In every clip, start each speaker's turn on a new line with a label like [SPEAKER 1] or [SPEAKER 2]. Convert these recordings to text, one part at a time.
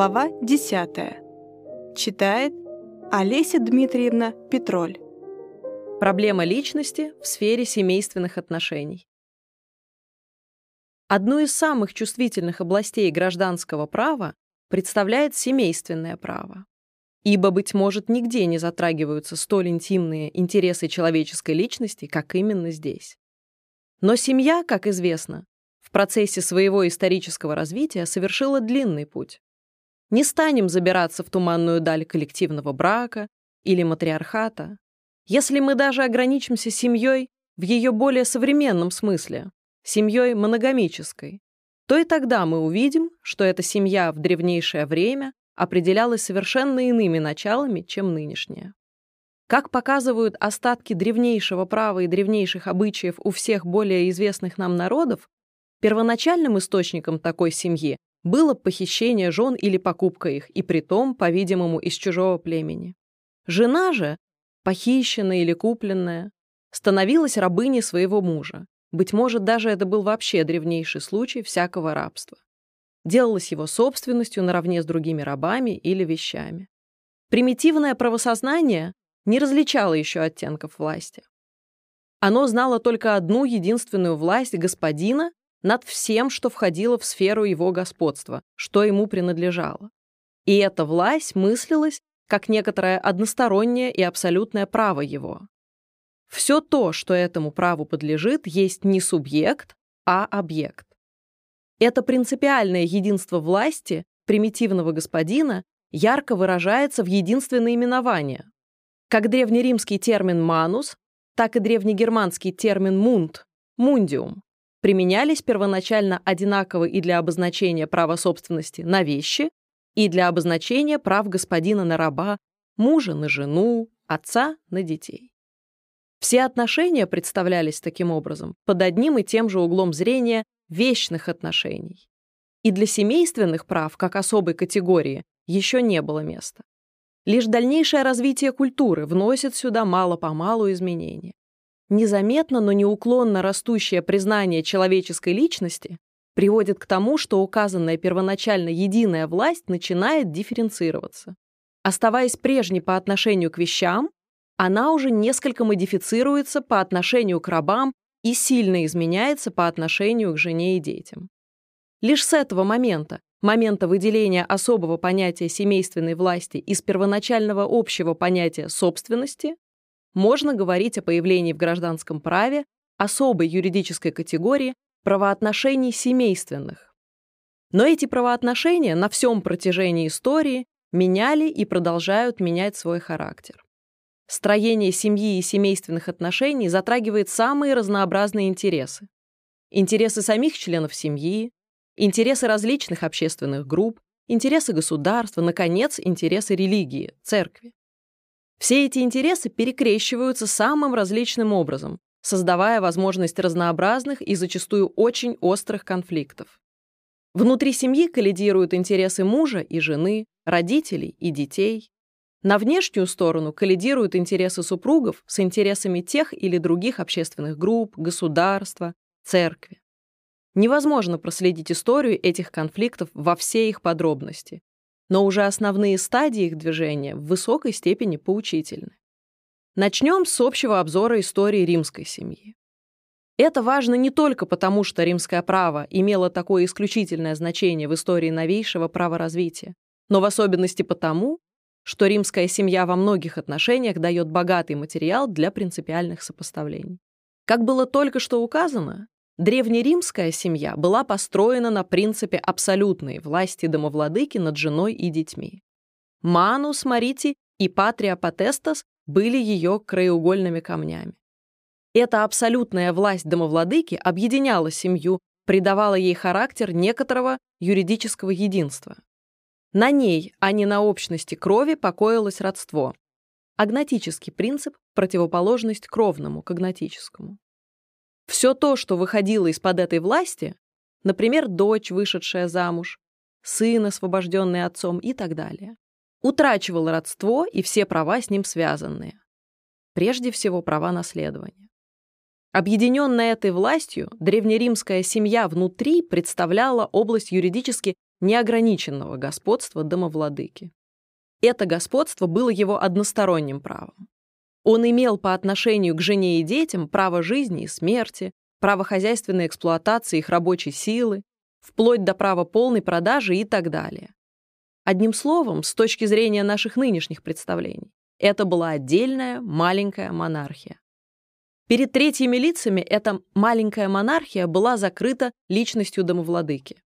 [SPEAKER 1] Глава 10. Читает Олеся Дмитриевна Петроль.
[SPEAKER 2] Проблема личности в сфере семейственных отношений. Одну из самых чувствительных областей гражданского права представляет семейственное право. Ибо, быть может, нигде не затрагиваются столь интимные интересы человеческой личности, как именно здесь. Но семья, как известно, в процессе своего исторического развития совершила длинный путь. Не станем забираться в туманную даль коллективного брака или матриархата, если мы даже ограничимся семьей в ее более современном смысле, семьей моногамической, то и тогда мы увидим, что эта семья в древнейшее время определялась совершенно иными началами, чем нынешняя. Как показывают остатки древнейшего права и древнейших обычаев у всех более известных нам народов, первоначальным источником такой семьи было похищение жен или покупка их, и притом, по-видимому, из чужого племени. Жена же, похищенная или купленная, становилась рабыней своего мужа. Быть может, даже это был вообще древнейший случай всякого рабства. Делалась его собственностью наравне с другими рабами или вещами. Примитивное правосознание не различало еще оттенков власти. Оно знало только одну единственную власть господина над всем, что входило в сферу его господства, что ему принадлежало. И эта власть мыслилась как некоторое одностороннее и абсолютное право его. Все то, что этому праву подлежит, есть не субъект, а объект. Это принципиальное единство власти примитивного господина ярко выражается в единственное именование. Как древнеримский термин «манус», так и древнегерманский термин «мунт» — «мундиум» применялись первоначально одинаково и для обозначения права собственности на вещи, и для обозначения прав господина на раба, мужа на жену, отца на детей. Все отношения представлялись таким образом под одним и тем же углом зрения вечных отношений. И для семейственных прав, как особой категории, еще не было места. Лишь дальнейшее развитие культуры вносит сюда мало-помалу изменения. Незаметно, но неуклонно растущее признание человеческой личности приводит к тому, что указанная первоначально единая власть начинает дифференцироваться. Оставаясь прежней по отношению к вещам, она уже несколько модифицируется по отношению к рабам и сильно изменяется по отношению к жене и детям. Лишь с этого момента, момента выделения особого понятия семейственной власти из первоначального общего понятия собственности, можно говорить о появлении в гражданском праве особой юридической категории правоотношений семейственных. Но эти правоотношения на всем протяжении истории меняли и продолжают менять свой характер. Строение семьи и семейственных отношений затрагивает самые разнообразные интересы. Интересы самих членов семьи, интересы различных общественных групп, интересы государства, наконец, интересы религии, церкви. Все эти интересы перекрещиваются самым различным образом, создавая возможность разнообразных и зачастую очень острых конфликтов. Внутри семьи коллидируют интересы мужа и жены, родителей и детей. На внешнюю сторону коллидируют интересы супругов с интересами тех или других общественных групп, государства, церкви. Невозможно проследить историю этих конфликтов во все их подробности, но уже основные стадии их движения в высокой степени поучительны. Начнем с общего обзора истории римской семьи. Это важно не только потому, что римское право имело такое исключительное значение в истории новейшего праворазвития, но в особенности потому, что римская семья во многих отношениях дает богатый материал для принципиальных сопоставлений. Как было только что указано, Древнеримская семья была построена на принципе абсолютной власти домовладыки над женой и детьми. Манус Марити и Патрия Потестас были ее краеугольными камнями. Эта абсолютная власть домовладыки объединяла семью, придавала ей характер некоторого юридического единства. На ней, а не на общности крови, покоилось родство. Агнатический принцип – противоположность кровному, когнатическому. Все то, что выходило из-под этой власти, например, дочь, вышедшая замуж, сын, освобожденный отцом и так далее, утрачивало родство и все права с ним связанные. Прежде всего, права наследования. Объединенная этой властью, древнеримская семья внутри представляла область юридически неограниченного господства домовладыки. Это господство было его односторонним правом. Он имел по отношению к жене и детям право жизни и смерти, право хозяйственной эксплуатации их рабочей силы, вплоть до права полной продажи и так далее. Одним словом, с точки зрения наших нынешних представлений, это была отдельная маленькая монархия. Перед третьими лицами эта маленькая монархия была закрыта личностью домовладыки.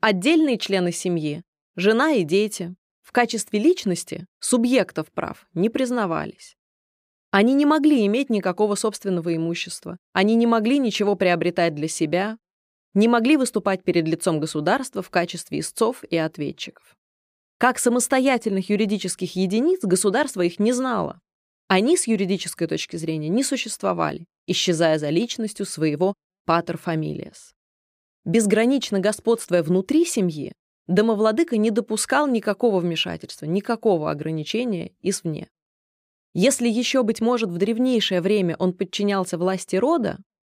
[SPEAKER 2] Отдельные члены семьи, жена и дети, в качестве личности, субъектов прав, не признавались. Они не могли иметь никакого собственного имущества, они не могли ничего приобретать для себя, не могли выступать перед лицом государства в качестве истцов и ответчиков. Как самостоятельных юридических единиц государство их не знало. Они с юридической точки зрения не существовали, исчезая за личностью своего патер фамилиас. Безгранично господствуя внутри семьи, домовладыка не допускал никакого вмешательства, никакого ограничения извне. Если еще, быть может, в древнейшее время он подчинялся власти рода,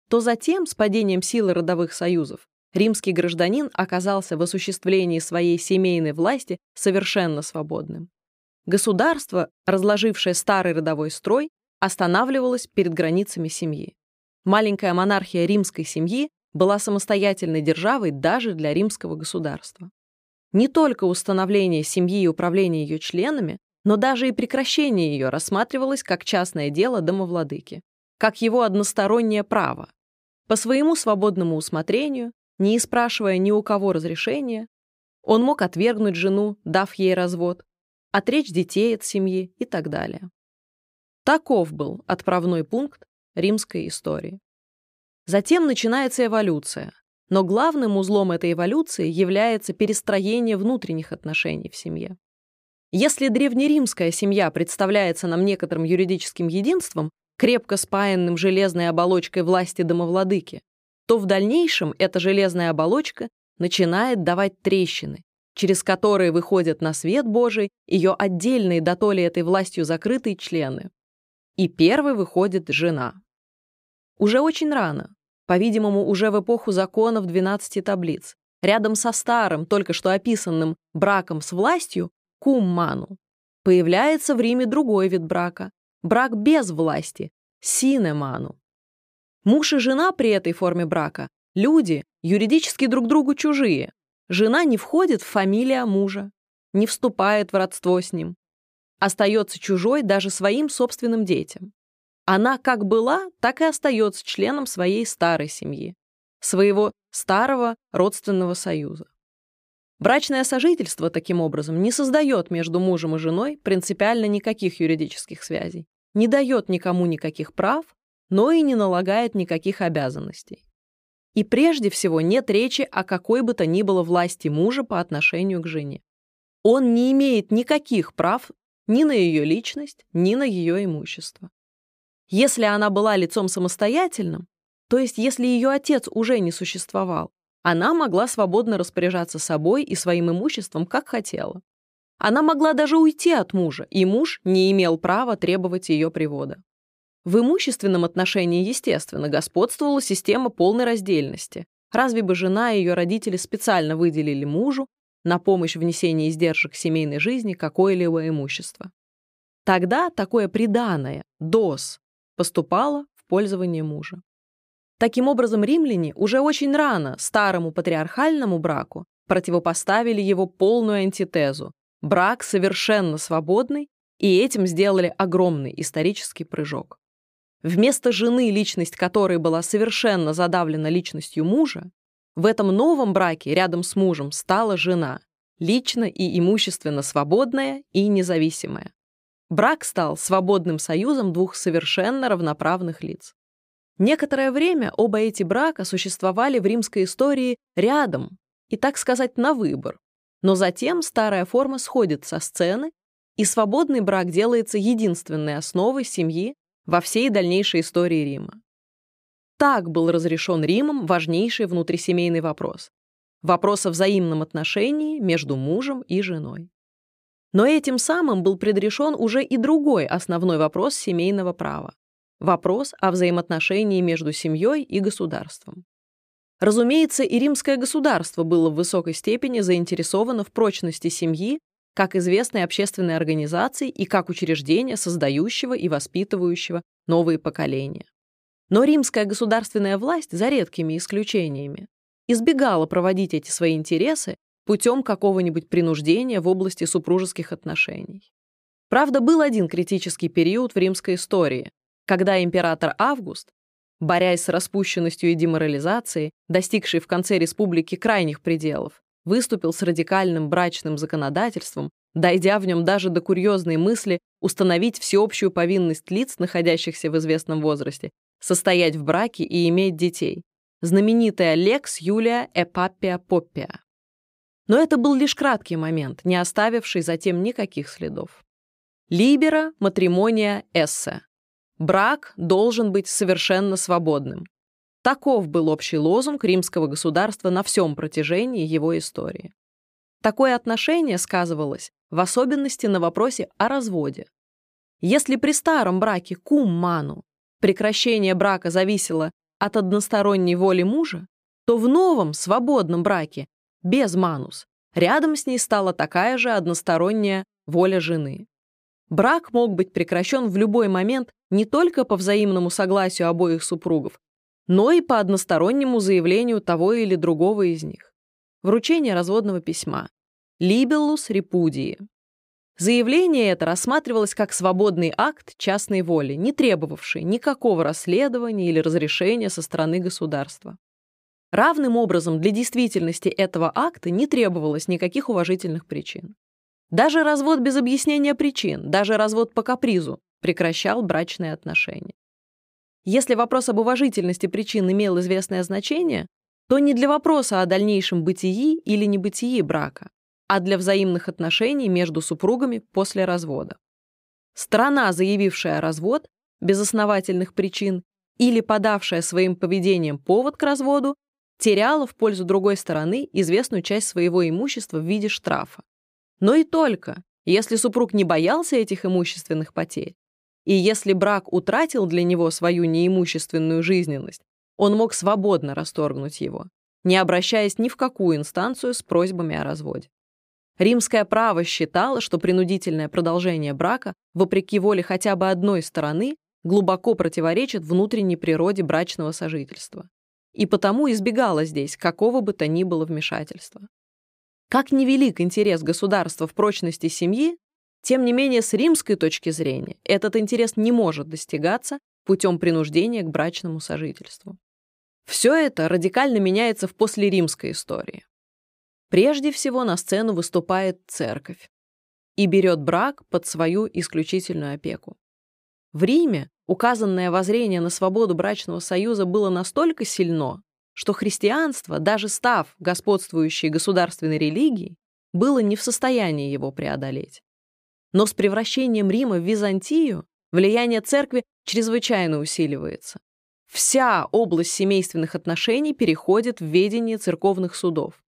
[SPEAKER 2] то затем, с падением силы родовых союзов, римский гражданин оказался в осуществлении своей семейной власти совершенно свободным. Государство, разложившее старый родовой строй, останавливалось перед границами семьи. Маленькая монархия римской семьи была самостоятельной державой даже для римского государства. Не только установление семьи и управление ее членами, но даже и прекращение ее рассматривалось как частное дело домовладыки, как его одностороннее право. По своему свободному усмотрению, не спрашивая ни у кого разрешения, он мог отвергнуть жену, дав ей развод, отречь детей от семьи и так далее. Таков был отправной пункт римской истории. Затем начинается эволюция, но главным узлом этой эволюции является перестроение внутренних отношений в семье. Если древнеримская семья представляется нам некоторым юридическим единством, крепко спаянным железной оболочкой власти домовладыки, то в дальнейшем эта железная оболочка начинает давать трещины, через которые выходят на свет Божий ее отдельные до то этой властью закрытые члены. И первой выходит жена. Уже очень рано, по-видимому, уже в эпоху законов 12 таблиц, рядом со старым, только что описанным браком с властью, кумману. Появляется в Риме другой вид брака – брак без власти – синеману. Муж и жена при этой форме брака – люди, юридически друг другу чужие. Жена не входит в фамилия мужа, не вступает в родство с ним. Остается чужой даже своим собственным детям. Она как была, так и остается членом своей старой семьи, своего старого родственного союза. Брачное сожительство, таким образом, не создает между мужем и женой принципиально никаких юридических связей, не дает никому никаких прав, но и не налагает никаких обязанностей. И прежде всего нет речи о какой бы то ни было власти мужа по отношению к жене. Он не имеет никаких прав ни на ее личность, ни на ее имущество. Если она была лицом самостоятельным, то есть если ее отец уже не существовал, она могла свободно распоряжаться собой и своим имуществом, как хотела. Она могла даже уйти от мужа, и муж не имел права требовать ее привода. В имущественном отношении, естественно, господствовала система полной раздельности. Разве бы жена и ее родители специально выделили мужу на помощь внесения издержек семейной жизни какое-либо имущество? Тогда такое приданое, дос, поступало в пользование мужа. Таким образом, римляне уже очень рано старому патриархальному браку противопоставили его полную антитезу – брак совершенно свободный, и этим сделали огромный исторический прыжок. Вместо жены, личность которой была совершенно задавлена личностью мужа, в этом новом браке рядом с мужем стала жена, лично и имущественно свободная и независимая. Брак стал свободным союзом двух совершенно равноправных лиц. Некоторое время оба эти брака существовали в римской истории рядом и, так сказать, на выбор. Но затем старая форма сходит со сцены, и свободный брак делается единственной основой семьи во всей дальнейшей истории Рима. Так был разрешен Римом важнейший внутрисемейный вопрос – вопрос о взаимном отношении между мужем и женой. Но этим самым был предрешен уже и другой основной вопрос семейного права Вопрос о взаимоотношении между семьей и государством. Разумеется, и римское государство было в высокой степени заинтересовано в прочности семьи как известной общественной организации и как учреждения, создающего и воспитывающего новые поколения. Но римская государственная власть, за редкими исключениями, избегала проводить эти свои интересы путем какого-нибудь принуждения в области супружеских отношений. Правда, был один критический период в римской истории, когда император Август, борясь с распущенностью и деморализацией, достигший в конце республики крайних пределов, выступил с радикальным брачным законодательством, дойдя в нем даже до курьезной мысли установить всеобщую повинность лиц, находящихся в известном возрасте, состоять в браке и иметь детей. Знаменитая Лекс Юлия Эпапия Поппия. Но это был лишь краткий момент, не оставивший затем никаких следов. Либера матримония эссе. Брак должен быть совершенно свободным. Таков был общий лозунг римского государства на всем протяжении его истории. Такое отношение сказывалось в особенности на вопросе о разводе. Если при старом браке кум-ману прекращение брака зависело от односторонней воли мужа, то в новом свободном браке, без манус, рядом с ней стала такая же односторонняя воля жены. Брак мог быть прекращен в любой момент не только по взаимному согласию обоих супругов, но и по одностороннему заявлению того или другого из них. Вручение разводного письма. Libellus репудии. Заявление это рассматривалось как свободный акт частной воли, не требовавший никакого расследования или разрешения со стороны государства. Равным образом для действительности этого акта не требовалось никаких уважительных причин. Даже развод без объяснения причин, даже развод по капризу прекращал брачные отношения. Если вопрос об уважительности причин имел известное значение, то не для вопроса о дальнейшем бытии или небытии брака, а для взаимных отношений между супругами после развода. Сторона, заявившая развод без основательных причин или подавшая своим поведением повод к разводу, теряла в пользу другой стороны известную часть своего имущества в виде штрафа. Но и только, если супруг не боялся этих имущественных потерь, и если брак утратил для него свою неимущественную жизненность, он мог свободно расторгнуть его, не обращаясь ни в какую инстанцию с просьбами о разводе. Римское право считало, что принудительное продолжение брака, вопреки воле хотя бы одной стороны, глубоко противоречит внутренней природе брачного сожительства. И потому избегало здесь какого бы то ни было вмешательства. Как невелик интерес государства в прочности семьи, тем не менее, с римской точки зрения этот интерес не может достигаться путем принуждения к брачному сожительству. Все это радикально меняется в послеримской истории. Прежде всего на сцену выступает церковь и берет брак под свою исключительную опеку. В Риме указанное воззрение на свободу брачного союза было настолько сильно, что христианство, даже став господствующей государственной религией, было не в состоянии его преодолеть. Но с превращением Рима в Византию влияние церкви чрезвычайно усиливается. Вся область семейственных отношений переходит в ведение церковных судов.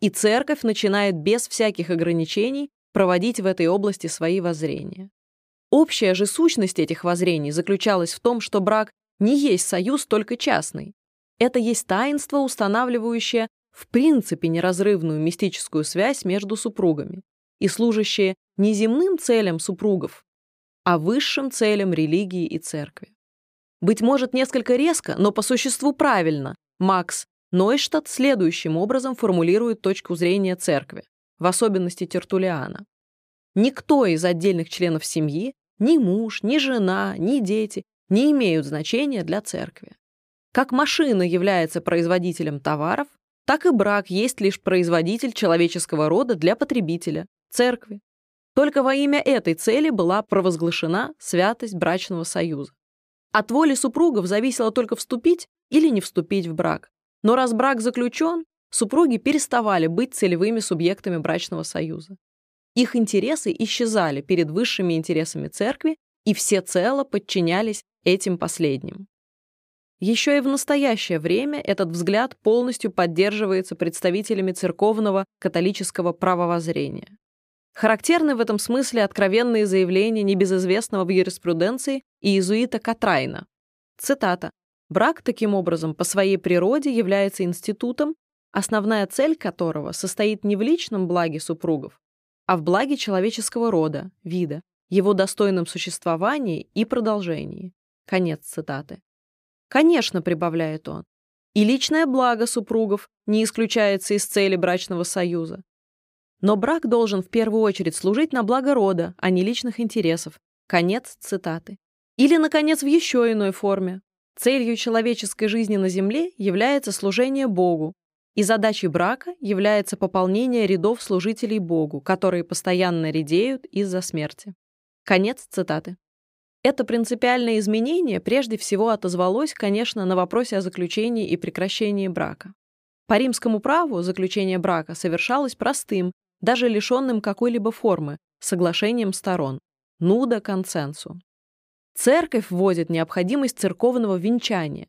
[SPEAKER 2] И церковь начинает без всяких ограничений проводить в этой области свои воззрения. Общая же сущность этих воззрений заключалась в том, что брак не есть союз только частный. Это есть таинство, устанавливающее в принципе неразрывную мистическую связь между супругами и служащее не земным целям супругов, а высшим целям религии и церкви. Быть может, несколько резко, но по существу правильно, Макс Нойштадт следующим образом формулирует точку зрения церкви, в особенности Тертулиана. Никто из отдельных членов семьи, ни муж, ни жена, ни дети, не имеют значения для церкви. Как машина является производителем товаров, так и брак есть лишь производитель человеческого рода для потребителя, церкви. Только во имя этой цели была провозглашена святость брачного союза. От воли супругов зависело только вступить или не вступить в брак. Но раз брак заключен, супруги переставали быть целевыми субъектами брачного союза. Их интересы исчезали перед высшими интересами церкви и всецело подчинялись этим последним. Еще и в настоящее время этот взгляд полностью поддерживается представителями церковного католического правовоззрения. Характерны в этом смысле откровенные заявления небезызвестного в юриспруденции иезуита Катрайна. Цитата. Брак, таким образом, по своей природе является институтом, основная цель которого состоит не в личном благе супругов, а в благе человеческого рода, вида, его достойном существовании и продолжении. Конец цитаты. Конечно, прибавляет он, и личное благо супругов не исключается из цели брачного союза. Но брак должен в первую очередь служить на благо рода, а не личных интересов. Конец цитаты. Или, наконец, в еще иной форме. Целью человеческой жизни на Земле является служение Богу, и задачей брака является пополнение рядов служителей Богу, которые постоянно редеют из-за смерти. Конец цитаты. Это принципиальное изменение прежде всего отозвалось, конечно, на вопросе о заключении и прекращении брака. По римскому праву заключение брака совершалось простым, даже лишенным какой-либо формы, соглашением сторон, нуда консенсу. Церковь вводит необходимость церковного венчания,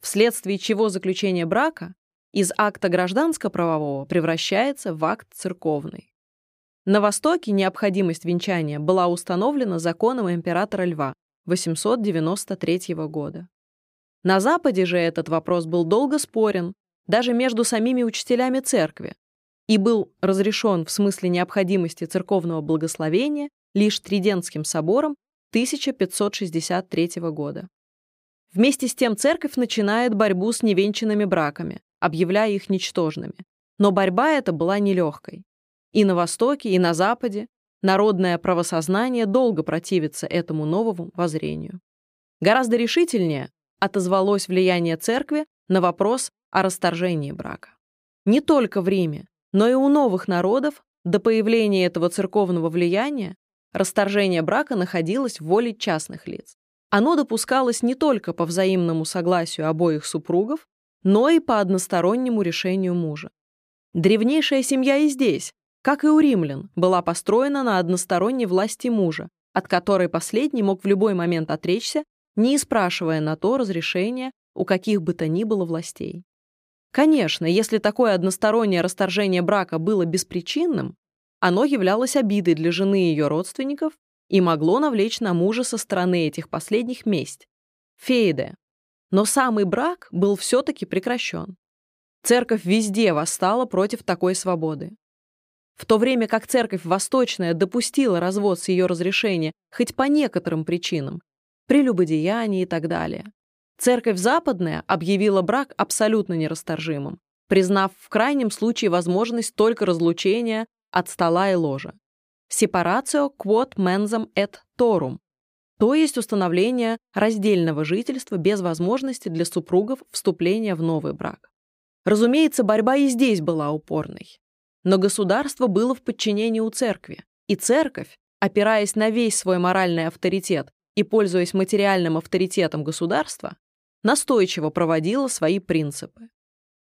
[SPEAKER 2] вследствие чего заключение брака из акта гражданско-правового превращается в акт церковный. На Востоке необходимость венчания была установлена законом императора Льва 893 года. На Западе же этот вопрос был долго спорен, даже между самими учителями церкви, и был разрешен в смысле необходимости церковного благословения лишь Тридентским собором 1563 года. Вместе с тем церковь начинает борьбу с невенчанными браками, объявляя их ничтожными. Но борьба эта была нелегкой. И на Востоке, и на Западе народное правосознание долго противится этому новому воззрению. Гораздо решительнее отозвалось влияние церкви на вопрос о расторжении брака. Не только в Риме, но и у новых народов до появления этого церковного влияния расторжение брака находилось в воле частных лиц. Оно допускалось не только по взаимному согласию обоих супругов, но и по одностороннему решению мужа. Древнейшая семья и здесь, как и у римлян, была построена на односторонней власти мужа, от которой последний мог в любой момент отречься, не спрашивая на то разрешения у каких бы то ни было властей. Конечно, если такое одностороннее расторжение брака было беспричинным, оно являлось обидой для жены и ее родственников и могло навлечь на мужа со стороны этих последних месть. Фейде. Но самый брак был все-таки прекращен. Церковь везде восстала против такой свободы. В то время как церковь восточная допустила развод с ее разрешения хоть по некоторым причинам, прелюбодеяние и так далее, церковь западная объявила брак абсолютно нерасторжимым, признав в крайнем случае возможность только разлучения от стола и ложа. Separatio quod mensam et torum, то есть установление раздельного жительства без возможности для супругов вступления в новый брак. Разумеется, борьба и здесь была упорной. Но государство было в подчинении у церкви, и церковь, опираясь на весь свой моральный авторитет и пользуясь материальным авторитетом государства, настойчиво проводила свои принципы.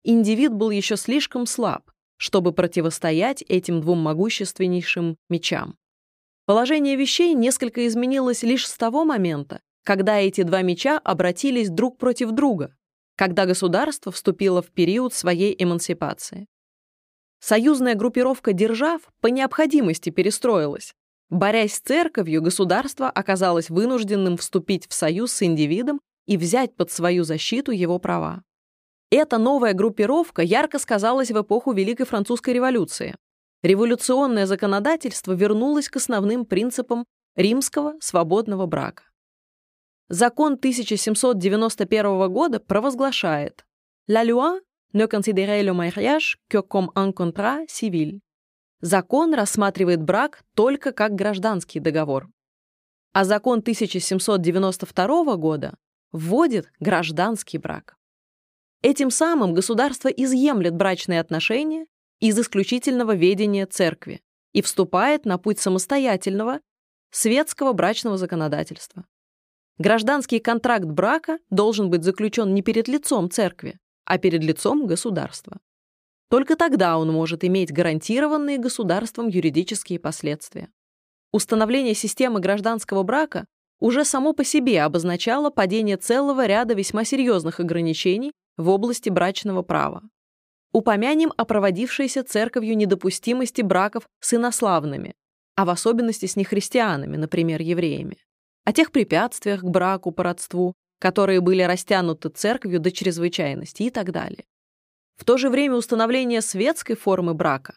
[SPEAKER 2] Индивид был еще слишком слаб, чтобы противостоять этим двум могущественнейшим мечам. Положение вещей несколько изменилось лишь с того момента, когда эти два меча обратились друг против друга, когда государство вступило в период своей эмансипации. Союзная группировка держав по необходимости перестроилась. Борясь с церковью, государство оказалось вынужденным вступить в союз с индивидом и взять под свою защиту его права. Эта новая группировка ярко сказалась в эпоху Великой Французской революции. Революционное законодательство вернулось к основным принципам римского свободного брака. Закон 1791 года провозглашает «La loi ne considérait le mariage que comme un contrat civil. Закон рассматривает брак только как гражданский договор. А закон 1792 года вводит гражданский брак. Этим самым государство изъемлет брачные отношения из исключительного ведения церкви и вступает на путь самостоятельного светского брачного законодательства. Гражданский контракт брака должен быть заключен не перед лицом церкви, а перед лицом государства. Только тогда он может иметь гарантированные государством юридические последствия. Установление системы гражданского брака уже само по себе обозначало падение целого ряда весьма серьезных ограничений в области брачного права. Упомянем о проводившейся церковью недопустимости браков с инославными, а в особенности с нехристианами, например, евреями, о тех препятствиях к браку по родству, которые были растянуты церковью до чрезвычайности и так далее. В то же время установление светской формы брака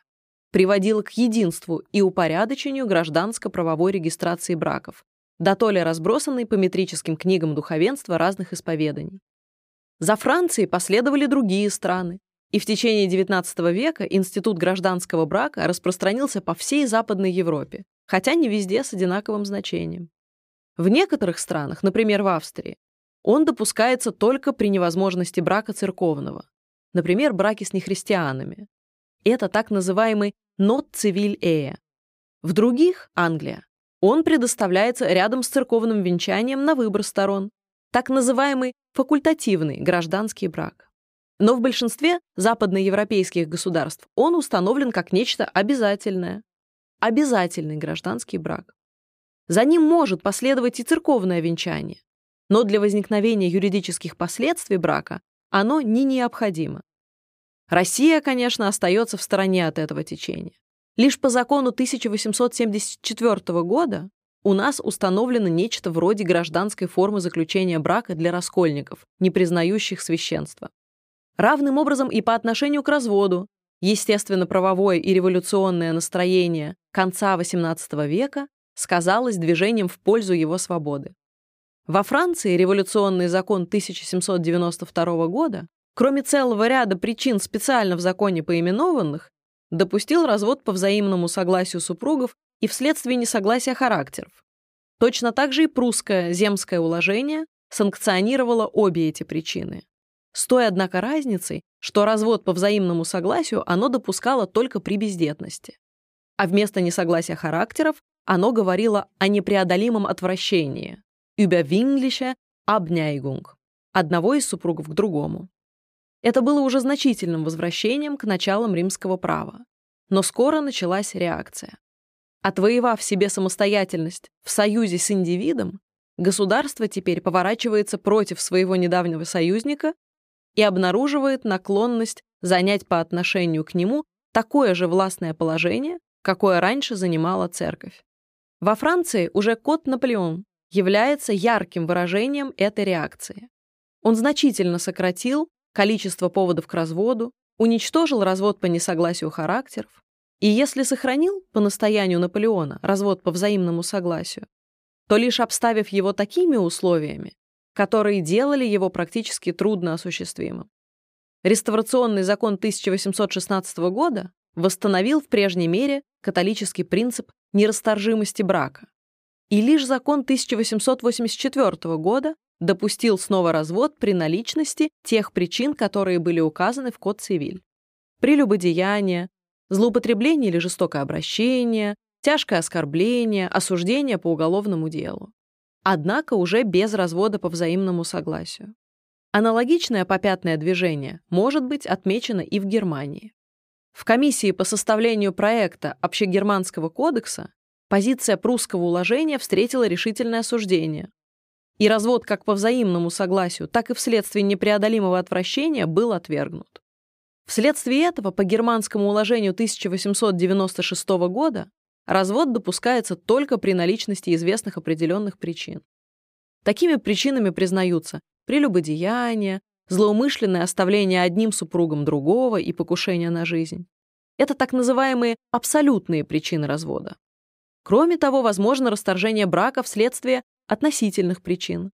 [SPEAKER 2] приводило к единству и упорядочению гражданско-правовой регистрации браков, дотоле разбросанной по метрическим книгам духовенства разных исповеданий. За Францией последовали другие страны, и в течение XIX века институт гражданского брака распространился по всей Западной Европе, хотя не везде с одинаковым значением. В некоторых странах, например, в Австрии, он допускается только при невозможности брака церковного, например, браки с нехристианами. Это так называемый «not civil ehe». В других, Англия, он предоставляется рядом с церковным венчанием на выбор сторон, так называемый факультативный гражданский брак. Но в большинстве западноевропейских государств он установлен как нечто обязательное. Обязательный гражданский брак. За ним может последовать и церковное венчание, но для возникновения юридических последствий брака оно не необходимо. Россия, конечно, остается в стороне от этого течения. Лишь по закону 1874 года у нас установлено нечто вроде гражданской формы заключения брака для раскольников, не признающих священство. Равным образом и по отношению к разводу, естественно-правовое и революционное настроение конца XVIII века сказалось движением в пользу его свободы. Во Франции революционный закон 1792 года, кроме целого ряда причин специально в законе поименованных, допустил развод по взаимному согласию супругов и вследствие несогласия характеров. Точно так же и прусское земское уложение санкционировало обе эти причины. С той, однако, разницей, что развод по взаимному согласию оно допускало только при бездетности. А вместо несогласия характеров оно говорило о непреодолимом отвращении überwindliche Abneigung одного из супругов к другому. Это было уже значительным возвращением к началам римского права. Но скоро началась реакция. Отвоевав себе самостоятельность в союзе с индивидом, государство теперь поворачивается против своего недавнего союзника и обнаруживает наклонность занять по отношению к нему такое же властное положение, какое раньше занимала церковь. Во Франции уже кот Наполеон является ярким выражением этой реакции. Он значительно сократил количество поводов к разводу, уничтожил развод по несогласию характеров, и если сохранил по настоянию Наполеона развод по взаимному согласию, то лишь обставив его такими условиями, которые делали его практически трудно осуществимым. Реставрационный закон 1816 года восстановил в прежней мере католический принцип нерасторжимости брака. И лишь закон 1884 года допустил снова развод при наличности тех причин, которые были указаны в Код Цивиль. Прелюбодеяние, злоупотребление или жестокое обращение, тяжкое оскорбление, осуждение по уголовному делу однако уже без развода по взаимному согласию. Аналогичное попятное движение может быть отмечено и в Германии. В комиссии по составлению проекта Общегерманского кодекса позиция прусского уложения встретила решительное осуждение. И развод как по взаимному согласию, так и вследствие непреодолимого отвращения был отвергнут. Вследствие этого по германскому уложению 1896 года развод допускается только при наличности известных определенных причин. Такими причинами признаются прелюбодеяние, злоумышленное оставление одним супругом другого и покушение на жизнь. Это так называемые абсолютные причины развода. Кроме того, возможно расторжение брака вследствие относительных причин.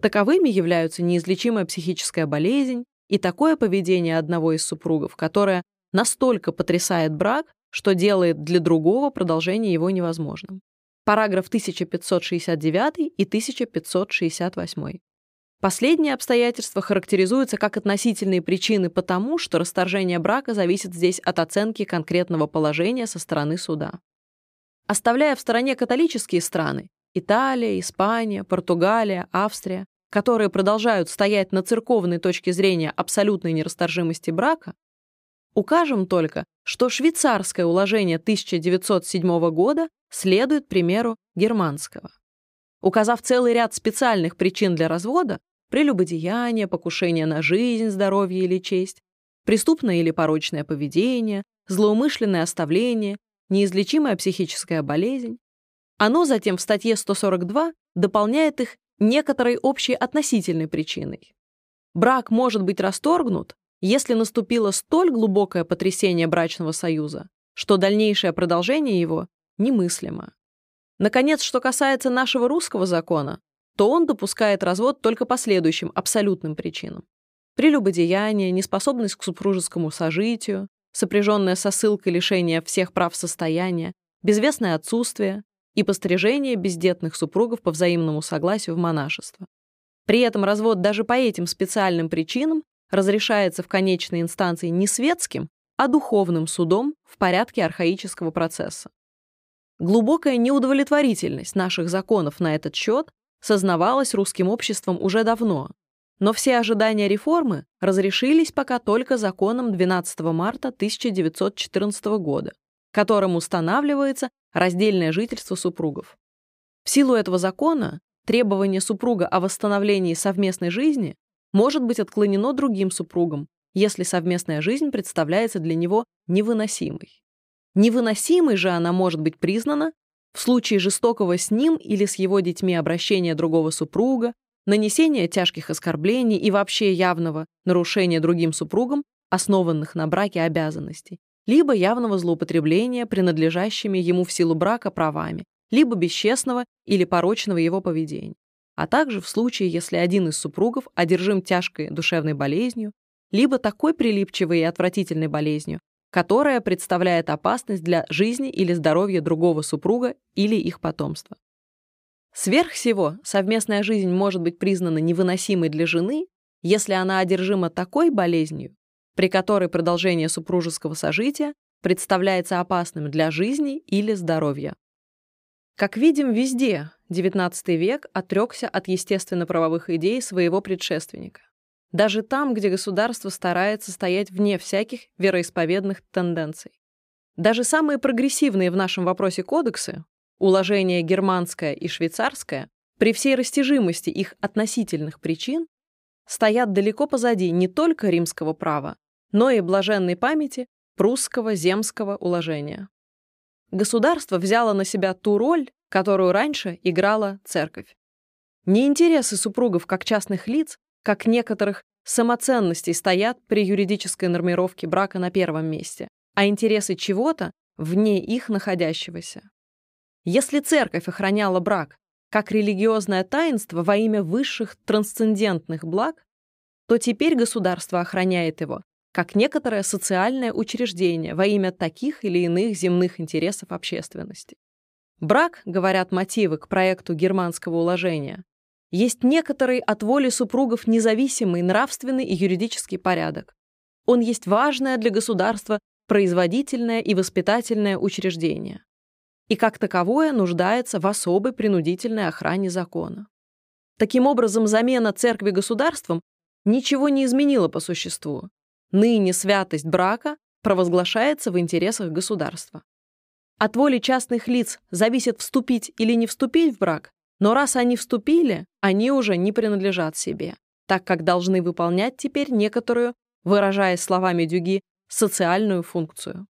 [SPEAKER 2] Таковыми являются неизлечимая психическая болезнь и такое поведение одного из супругов, которое настолько потрясает брак, что делает для другого продолжение его невозможным. Параграф 1569 и 1568. Последние обстоятельства характеризуются как относительные причины потому, что расторжение брака зависит здесь от оценки конкретного положения со стороны суда. Оставляя в стороне католические страны – Италия, Испания, Португалия, Австрия, которые продолжают стоять на церковной точке зрения абсолютной нерасторжимости брака, Укажем только, что швейцарское уложение 1907 года следует примеру германского. Указав целый ряд специальных причин для развода – прелюбодеяние, покушение на жизнь, здоровье или честь, преступное или порочное поведение, злоумышленное оставление, неизлечимая психическая болезнь, оно затем в статье 142 дополняет их некоторой общей относительной причиной. Брак может быть расторгнут, если наступило столь глубокое потрясение брачного союза, что дальнейшее продолжение его немыслимо. Наконец, что касается нашего русского закона, то он допускает развод только по следующим абсолютным причинам. Прелюбодеяние, неспособность к супружескому сожитию, сопряженное со ссылкой лишения всех прав состояния, безвестное отсутствие и пострижение бездетных супругов по взаимному согласию в монашество. При этом развод даже по этим специальным причинам разрешается в конечной инстанции не светским, а духовным судом в порядке архаического процесса. Глубокая неудовлетворительность наших законов на этот счет сознавалась русским обществом уже давно, но все ожидания реформы разрешились пока только законом 12 марта 1914 года, которым устанавливается раздельное жительство супругов. В силу этого закона требование супруга о восстановлении совместной жизни может быть отклонено другим супругом, если совместная жизнь представляется для него невыносимой. Невыносимой же она может быть признана в случае жестокого с ним или с его детьми обращения другого супруга, нанесения тяжких оскорблений и вообще явного нарушения другим супругам, основанных на браке обязанностей, либо явного злоупотребления принадлежащими ему в силу брака правами, либо бесчестного или порочного его поведения, а также в случае, если один из супругов одержим тяжкой душевной болезнью, либо такой прилипчивой и отвратительной болезнью, которая представляет опасность для жизни или здоровья другого супруга или их потомства. Сверх всего, совместная жизнь может быть признана невыносимой для жены, если она одержима такой болезнью, при которой продолжение супружеского сожития представляется опасным для жизни или здоровья. Как видим, везде XIX век отрекся от естественно-правовых идей своего предшественника даже там, где государство старается стоять вне всяких вероисповедных тенденций. Даже самые прогрессивные в нашем вопросе кодексы, уложения германское и швейцарское, при всей растяжимости их относительных причин, стоят далеко позади не только римского права, но и блаженной памяти прусского земского уложения. Государство взяло на себя ту роль, которую раньше играла церковь. Не интересы супругов как частных лиц как некоторых самоценностей стоят при юридической нормировке брака на первом месте, а интересы чего-то вне их находящегося. Если церковь охраняла брак как религиозное таинство во имя высших трансцендентных благ, то теперь государство охраняет его как некоторое социальное учреждение во имя таких или иных земных интересов общественности. Брак, говорят мотивы к проекту германского уложения, есть некоторый от воли супругов независимый нравственный и юридический порядок. Он есть важное для государства производительное и воспитательное учреждение. И как таковое нуждается в особой принудительной охране закона. Таким образом, замена церкви государством ничего не изменила по существу. Ныне святость брака провозглашается в интересах государства. От воли частных лиц зависит вступить или не вступить в брак, но раз они вступили, они уже не принадлежат себе, так как должны выполнять теперь некоторую, выражаясь словами Дюги, социальную функцию.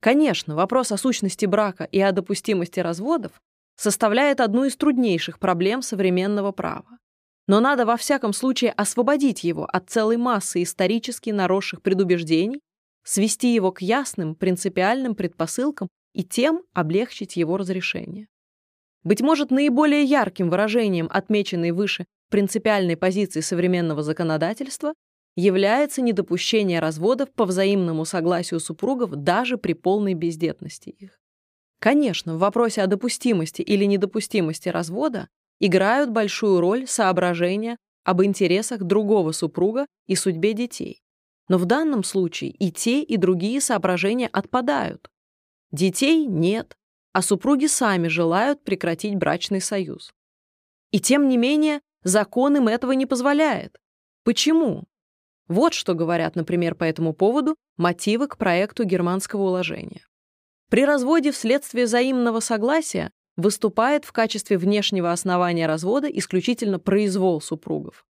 [SPEAKER 2] Конечно, вопрос о сущности брака и о допустимости разводов составляет одну из труднейших проблем современного права. Но надо во всяком случае освободить его от целой массы исторически наросших предубеждений, свести его к ясным принципиальным предпосылкам и тем облегчить его разрешение. Быть может, наиболее ярким выражением отмеченной выше принципиальной позиции современного законодательства является недопущение разводов по взаимному согласию супругов даже при полной бездетности их. Конечно, в вопросе о допустимости или недопустимости развода играют большую роль соображения об интересах другого супруга и судьбе детей. Но в данном случае и те, и другие соображения отпадают. Детей нет, а супруги сами желают прекратить брачный союз. И тем не менее, закон им этого не позволяет. Почему? Вот что говорят, например, по этому поводу мотивы к проекту германского уложения. При разводе вследствие взаимного согласия выступает в качестве внешнего основания развода исключительно произвол супругов.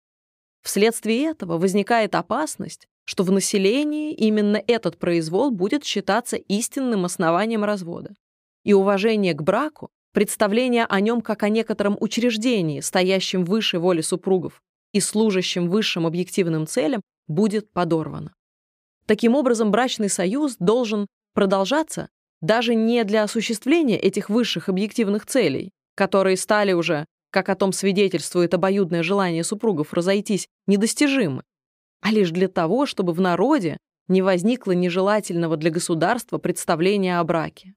[SPEAKER 2] Вследствие этого возникает опасность, что в населении именно этот произвол будет считаться истинным основанием развода и уважение к браку представление о нем как о некотором учреждении, стоящем выше воли супругов и служащем высшим объективным целям, будет подорвано. Таким образом, брачный союз должен продолжаться даже не для осуществления этих высших объективных целей, которые стали уже, как о том свидетельствует обоюдное желание супругов разойтись, недостижимы, а лишь для того, чтобы в народе не возникло нежелательного для государства представления о браке.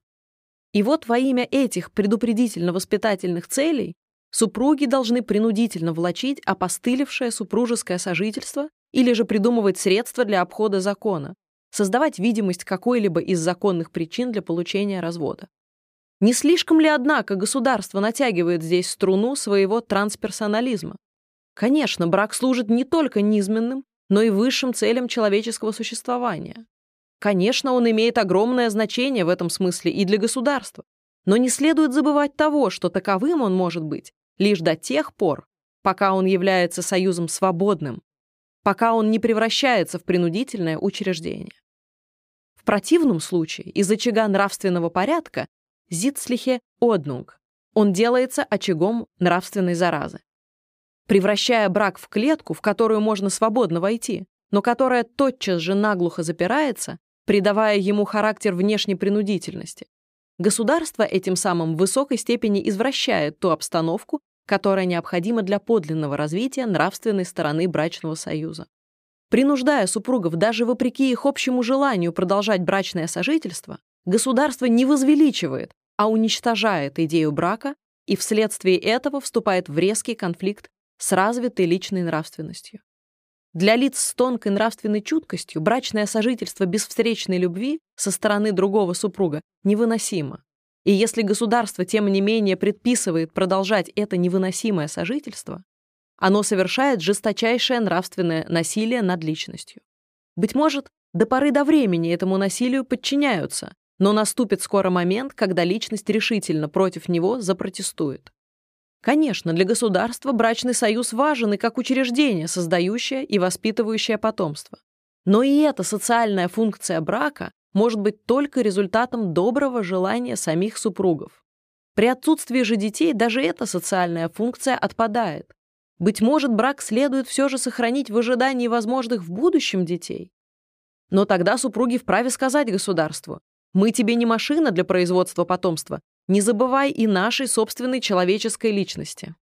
[SPEAKER 2] И вот во имя этих предупредительно-воспитательных целей супруги должны принудительно влачить опостылевшее супружеское сожительство или же придумывать средства для обхода закона, создавать видимость какой-либо из законных причин для получения развода. Не слишком ли, однако, государство натягивает здесь струну своего трансперсонализма? Конечно, брак служит не только низменным, но и высшим целям человеческого существования. Конечно, он имеет огромное значение в этом смысле и для государства, но не следует забывать того, что таковым он может быть лишь до тех пор, пока он является союзом свободным, пока он не превращается в принудительное учреждение. Противном случае из очага нравственного порядка Зитслихе Однунг он делается очагом нравственной заразы превращая брак в клетку, в которую можно свободно войти, но которая тотчас же наглухо запирается, придавая ему характер внешней принудительности. Государство этим самым в высокой степени извращает ту обстановку, которая необходима для подлинного развития нравственной стороны брачного союза. Принуждая супругов даже вопреки их общему желанию продолжать брачное сожительство, государство не возвеличивает, а уничтожает идею брака и вследствие этого вступает в резкий конфликт с развитой личной нравственностью. Для лиц с тонкой нравственной чуткостью брачное сожительство без встречной любви со стороны другого супруга невыносимо. И если государство, тем не менее, предписывает продолжать это невыносимое сожительство, оно совершает жесточайшее нравственное насилие над личностью. Быть может, до поры до времени этому насилию подчиняются, но наступит скоро момент, когда личность решительно против него запротестует. Конечно, для государства брачный союз важен и как учреждение, создающее и воспитывающее потомство. Но и эта социальная функция брака может быть только результатом доброго желания самих супругов. При отсутствии же детей даже эта социальная функция отпадает. Быть может, брак следует все же сохранить в ожидании возможных в будущем детей. Но тогда супруги вправе сказать государству, мы тебе не машина для производства потомства, не забывай и нашей собственной человеческой личности.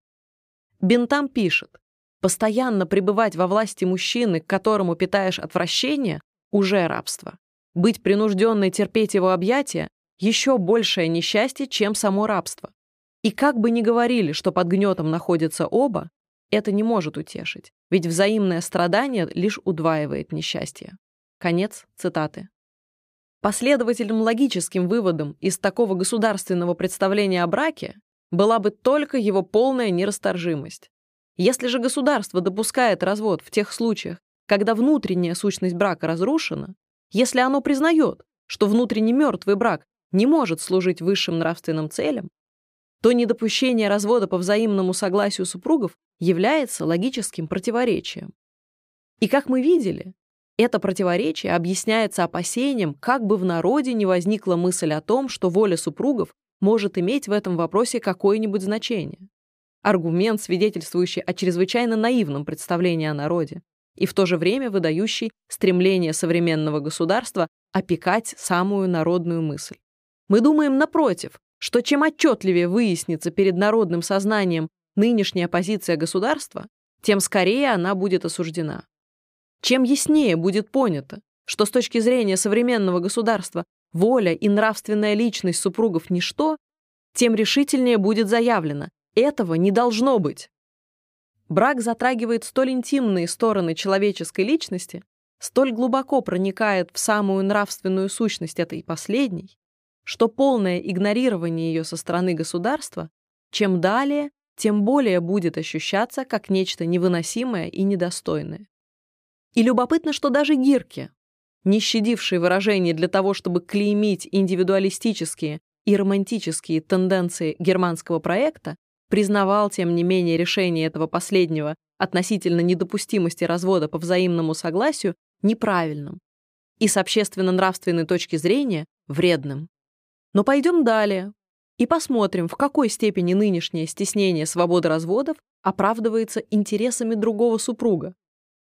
[SPEAKER 2] Бентам пишет, постоянно пребывать во власти мужчины, к которому питаешь отвращение, уже рабство. Быть принужденной терпеть его объятия – еще большее несчастье, чем само рабство. И как бы ни говорили, что под гнетом находятся оба, это не может утешить, ведь взаимное страдание лишь удваивает несчастье. Конец цитаты. Последовательным логическим выводом из такого государственного представления о браке была бы только его полная нерасторжимость. Если же государство допускает развод в тех случаях, когда внутренняя сущность брака разрушена, если оно признает, что внутренне мертвый брак не может служить высшим нравственным целям, то недопущение развода по взаимному согласию супругов является логическим противоречием. И как мы видели, это противоречие объясняется опасением, как бы в народе не возникла мысль о том, что воля супругов может иметь в этом вопросе какое-нибудь значение. Аргумент, свидетельствующий о чрезвычайно наивном представлении о народе и в то же время выдающий стремление современного государства опекать самую народную мысль. Мы думаем, напротив, что чем отчетливее выяснится перед народным сознанием нынешняя позиция государства, тем скорее она будет осуждена. Чем яснее будет понято, что с точки зрения современного государства воля и нравственная личность супругов – ничто, тем решительнее будет заявлено – этого не должно быть. Брак затрагивает столь интимные стороны человеческой личности, столь глубоко проникает в самую нравственную сущность этой последней, что полное игнорирование ее со стороны государства, чем далее, тем более будет ощущаться как нечто невыносимое и недостойное. И любопытно, что даже Гирке, не щадивший выражений для того, чтобы клеймить индивидуалистические и романтические тенденции германского проекта, признавал, тем не менее, решение этого последнего относительно недопустимости развода по взаимному согласию неправильным и с общественно-нравственной точки зрения вредным. Но пойдем далее. и посмотрим, в какой степени нынешнее стеснение свободы разводов оправдывается интересами другого супруга.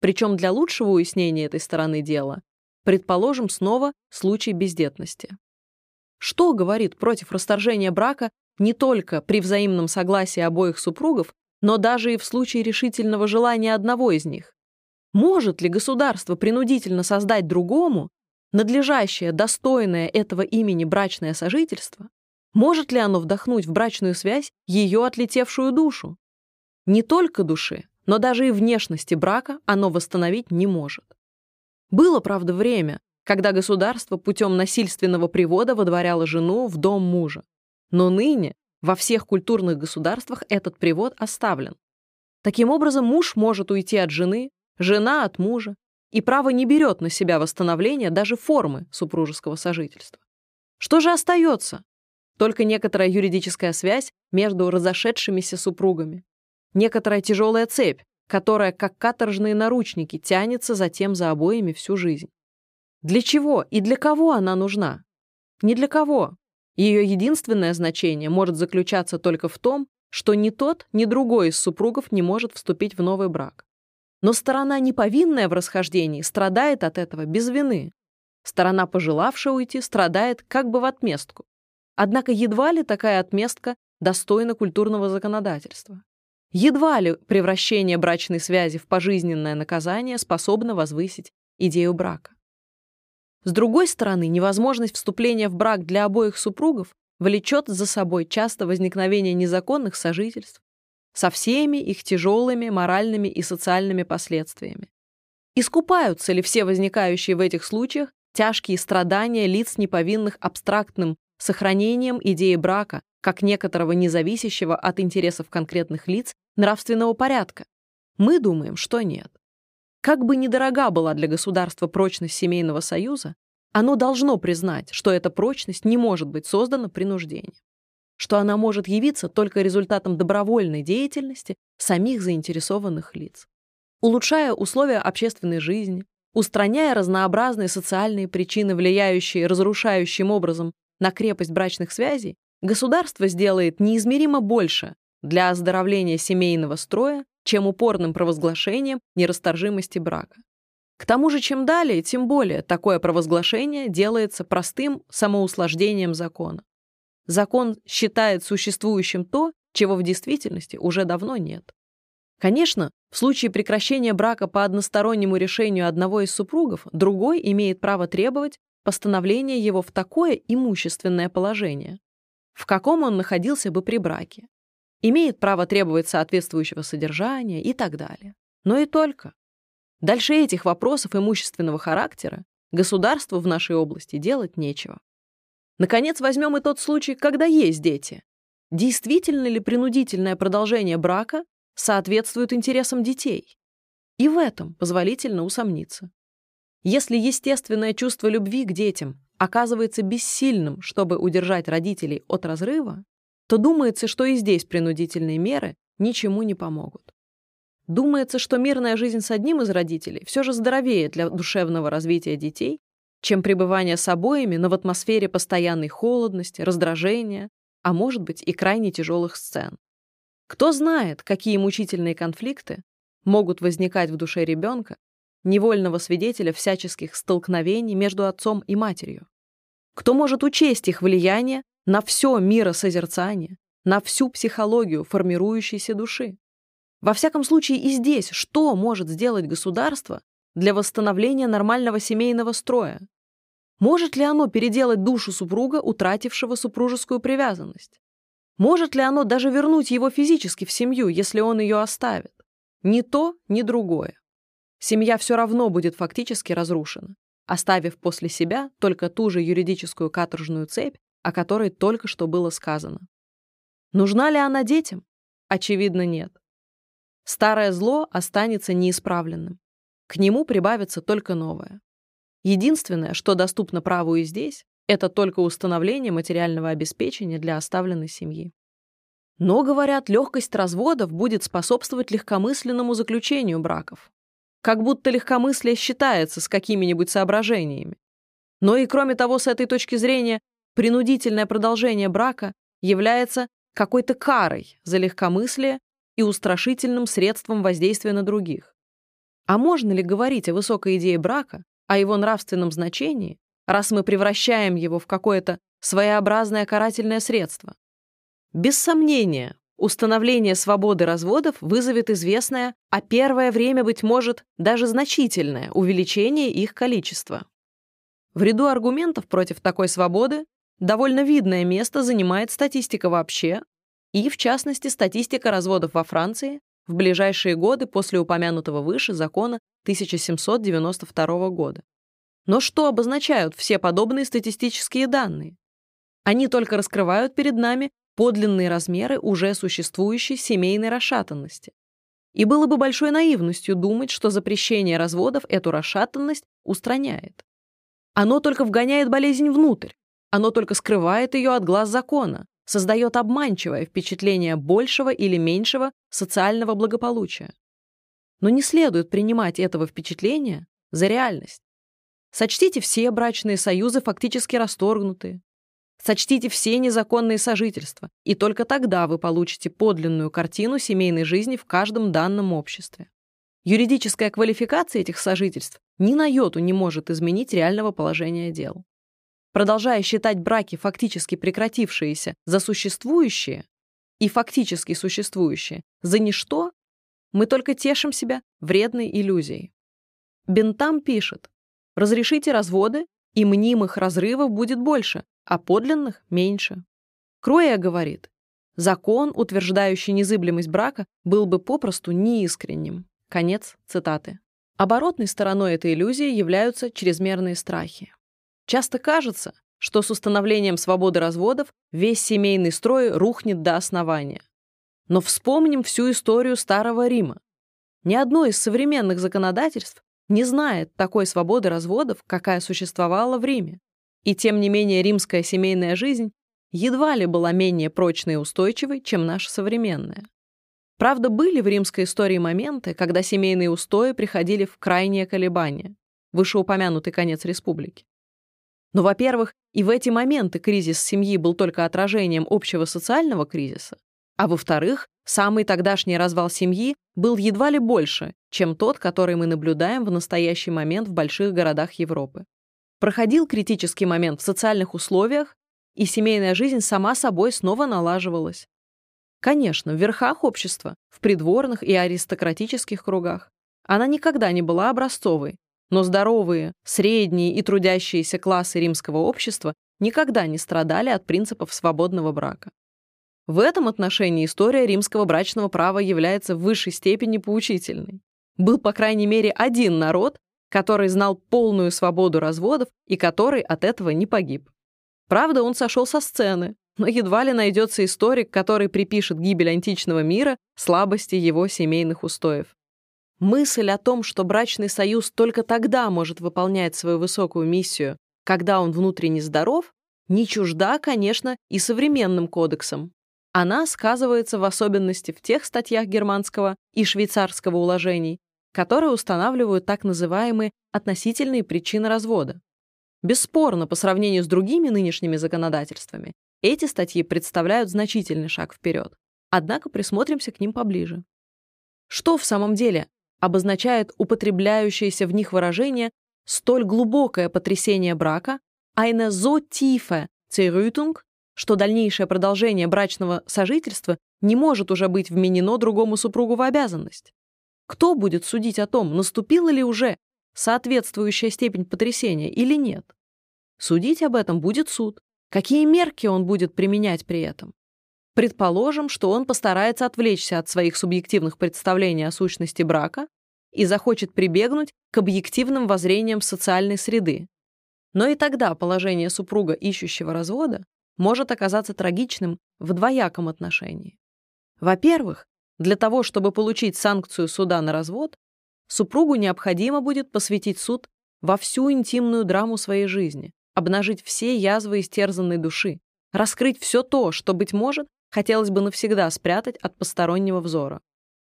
[SPEAKER 2] Причем для лучшего уяснения этой стороны дела предположим снова случай бездетности. Что говорит против расторжения брака не только при взаимном согласии обоих супругов, но даже и в случае решительного желания одного из них? Может ли государство принудительно создать другому надлежащее, достойное этого имени брачное сожительство? Может ли оно вдохнуть в брачную связь ее отлетевшую душу? Не только души, но даже и внешности брака оно восстановить не может. Было, правда, время, когда государство путем насильственного привода водворяло жену в дом мужа. Но ныне во всех культурных государствах этот привод оставлен. Таким образом, муж может уйти от жены, жена от мужа, и право не берет на себя восстановление даже формы супружеского сожительства. Что же остается? Только некоторая юридическая связь между разошедшимися супругами. Некоторая тяжелая цепь, которая, как каторжные наручники, тянется затем за обоими всю жизнь. Для чего и для кого она нужна? Не для кого. Ее единственное значение может заключаться только в том, что ни тот, ни другой из супругов не может вступить в новый брак. Но сторона неповинная в расхождении страдает от этого без вины. Сторона, пожелавшая уйти, страдает как бы в отместку. Однако едва ли такая отместка достойна культурного законодательства. Едва ли превращение брачной связи в пожизненное наказание способно возвысить идею брака. С другой стороны, невозможность вступления в брак для обоих супругов влечет за собой часто возникновение незаконных сожительств со всеми их тяжелыми моральными и социальными последствиями. Искупаются ли все возникающие в этих случаях тяжкие страдания лиц неповинных абстрактным сохранением идеи брака как некоторого независящего от интересов конкретных лиц нравственного порядка? Мы думаем, что нет. Как бы недорога была для государства прочность семейного союза, оно должно признать, что эта прочность не может быть создана принуждением, что она может явиться только результатом добровольной деятельности самих заинтересованных лиц. Улучшая условия общественной жизни, устраняя разнообразные социальные причины, влияющие разрушающим образом на крепость брачных связей, государство сделает неизмеримо больше для оздоровления семейного строя, чем упорным провозглашением нерасторжимости брака. К тому же, чем далее, тем более такое провозглашение делается простым самоуслаждением закона. Закон считает существующим то, чего в действительности уже давно нет. Конечно, в случае прекращения брака по одностороннему решению одного из супругов, другой имеет право требовать постановления его в такое имущественное положение, в каком он находился бы при браке, имеет право требовать соответствующего содержания и так далее. Но и только. Дальше этих вопросов имущественного характера государству в нашей области делать нечего. Наконец, возьмем и тот случай, когда есть дети. Действительно ли принудительное продолжение брака соответствует интересам детей? И в этом позволительно усомниться. Если естественное чувство любви к детям оказывается бессильным, чтобы удержать родителей от разрыва, то думается, что и здесь принудительные меры ничему не помогут. Думается, что мирная жизнь с одним из родителей все же здоровее для душевного развития детей, чем пребывание с обоими, но в атмосфере постоянной холодности, раздражения, а может быть и крайне тяжелых сцен. Кто знает, какие мучительные конфликты могут возникать в душе ребенка, невольного свидетеля всяческих столкновений между отцом и матерью. Кто может учесть их влияние на все миросозерцание, на всю психологию формирующейся души. Во всяком случае и здесь что может сделать государство для восстановления нормального семейного строя? Может ли оно переделать душу супруга, утратившего супружескую привязанность? Может ли оно даже вернуть его физически в семью, если он ее оставит? Ни то, ни другое. Семья все равно будет фактически разрушена, оставив после себя только ту же юридическую каторжную цепь, о которой только что было сказано. Нужна ли она детям? Очевидно, нет. Старое зло останется неисправленным. К нему прибавится только новое. Единственное, что доступно праву и здесь, это только установление материального обеспечения для оставленной семьи. Но, говорят, легкость разводов будет способствовать легкомысленному заключению браков. Как будто легкомыслие считается с какими-нибудь соображениями. Но и кроме того, с этой точки зрения, Принудительное продолжение брака является какой-то карой за легкомыслие и устрашительным средством воздействия на других. А можно ли говорить о высокой идее брака, о его нравственном значении, раз мы превращаем его в какое-то своеобразное карательное средство? Без сомнения, установление свободы разводов вызовет известное, а первое время, быть может, даже значительное увеличение их количества. В ряду аргументов против такой свободы довольно видное место занимает статистика вообще, и, в частности, статистика разводов во Франции в ближайшие годы после упомянутого выше закона 1792 года. Но что обозначают все подобные статистические данные? Они только раскрывают перед нами подлинные размеры уже существующей семейной расшатанности. И было бы большой наивностью думать, что запрещение разводов эту расшатанность устраняет. Оно только вгоняет болезнь внутрь, оно только скрывает ее от глаз закона, создает обманчивое впечатление большего или меньшего социального благополучия. Но не следует принимать этого впечатления за реальность. Сочтите все брачные союзы фактически расторгнутые. Сочтите все незаконные сожительства, и только тогда вы получите подлинную картину семейной жизни в каждом данном обществе. Юридическая квалификация этих сожительств ни на йоту не может изменить реального положения дел продолжая считать браки, фактически прекратившиеся, за существующие и фактически существующие за ничто, мы только тешим себя вредной иллюзией. Бентам пишет, разрешите разводы, и мнимых разрывов будет больше, а подлинных — меньше. Кроя говорит, закон, утверждающий незыблемость брака, был бы попросту неискренним. Конец цитаты. Оборотной стороной этой иллюзии являются чрезмерные страхи. Часто кажется, что с установлением свободы разводов весь семейный строй рухнет до основания. Но вспомним всю историю Старого Рима. Ни одно из современных законодательств не знает такой свободы разводов, какая существовала в Риме. И тем не менее римская семейная жизнь едва ли была менее прочной и устойчивой, чем наша современная. Правда, были в римской истории моменты, когда семейные устои приходили в крайнее колебание, вышеупомянутый конец республики. Но, во-первых, и в эти моменты кризис семьи был только отражением общего социального кризиса, а во-вторых, самый тогдашний развал семьи был едва ли больше, чем тот, который мы наблюдаем в настоящий момент в больших городах Европы. Проходил критический момент в социальных условиях, и семейная жизнь сама собой снова налаживалась. Конечно, в верхах общества, в придворных и аристократических кругах. Она никогда не была образцовой, но здоровые, средние и трудящиеся классы римского общества никогда не страдали от принципов свободного брака. В этом отношении история римского брачного права является в высшей степени поучительной. Был, по крайней мере, один народ, который знал полную свободу разводов и который от этого не погиб. Правда, он сошел со сцены, но едва ли найдется историк, который припишет гибель античного мира слабости его семейных устоев. Мысль о том, что брачный союз только тогда может выполнять свою высокую миссию, когда он внутренне здоров, не чужда, конечно, и современным кодексам. Она сказывается в особенности в тех статьях германского и швейцарского уложений, которые устанавливают так называемые относительные причины развода. Бесспорно, по сравнению с другими нынешними законодательствами, эти статьи представляют значительный шаг вперед. Однако присмотримся к ним поближе. Что в самом деле обозначает употребляющееся в них выражение столь глубокое потрясение брака, eine so tiefe Zerrüttung, что дальнейшее продолжение брачного сожительства не может уже быть вменено другому супругу в обязанность. Кто будет судить о том, наступила ли уже соответствующая степень потрясения или нет? Судить об этом будет суд. Какие мерки он будет применять при этом? Предположим, что он постарается отвлечься от своих субъективных представлений о сущности брака и захочет прибегнуть к объективным воззрениям социальной среды. Но и тогда положение супруга, ищущего развода, может оказаться трагичным в двояком отношении. Во-первых, для того, чтобы получить санкцию суда на развод, супругу необходимо будет посвятить суд во всю интимную драму своей жизни, обнажить все язвы истерзанной души, раскрыть все то, что, быть может, хотелось бы навсегда спрятать от постороннего взора.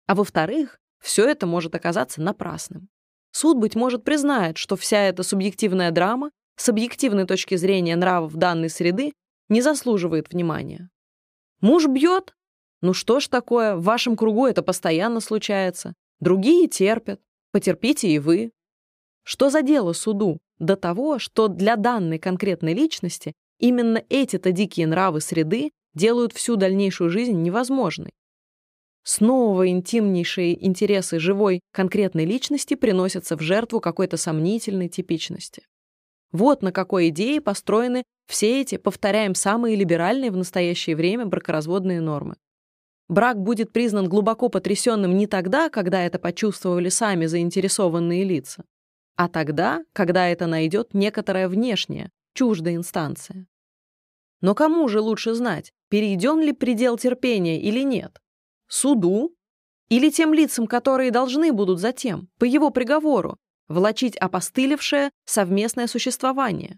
[SPEAKER 2] А во-вторых, все это может оказаться напрасным. Суд, быть может, признает, что вся эта субъективная драма с объективной точки зрения нравов данной среды не заслуживает внимания. Муж бьет? Ну что ж такое, в вашем кругу это постоянно случается. Другие терпят. Потерпите и вы. Что за дело суду до того, что для данной конкретной личности именно эти-то дикие нравы среды делают всю дальнейшую жизнь невозможной? Снова интимнейшие интересы живой конкретной личности приносятся в жертву какой-то сомнительной типичности. Вот на какой идее построены все эти, повторяем, самые либеральные в настоящее время бракоразводные нормы. Брак будет признан глубоко потрясенным не тогда, когда это почувствовали сами заинтересованные лица, а тогда, когда это найдет некоторая внешняя, чуждая инстанция. Но кому же лучше знать, перейден ли предел терпения или нет? Суду? Или тем лицам, которые должны будут затем, по его приговору, влачить опостылевшее совместное существование?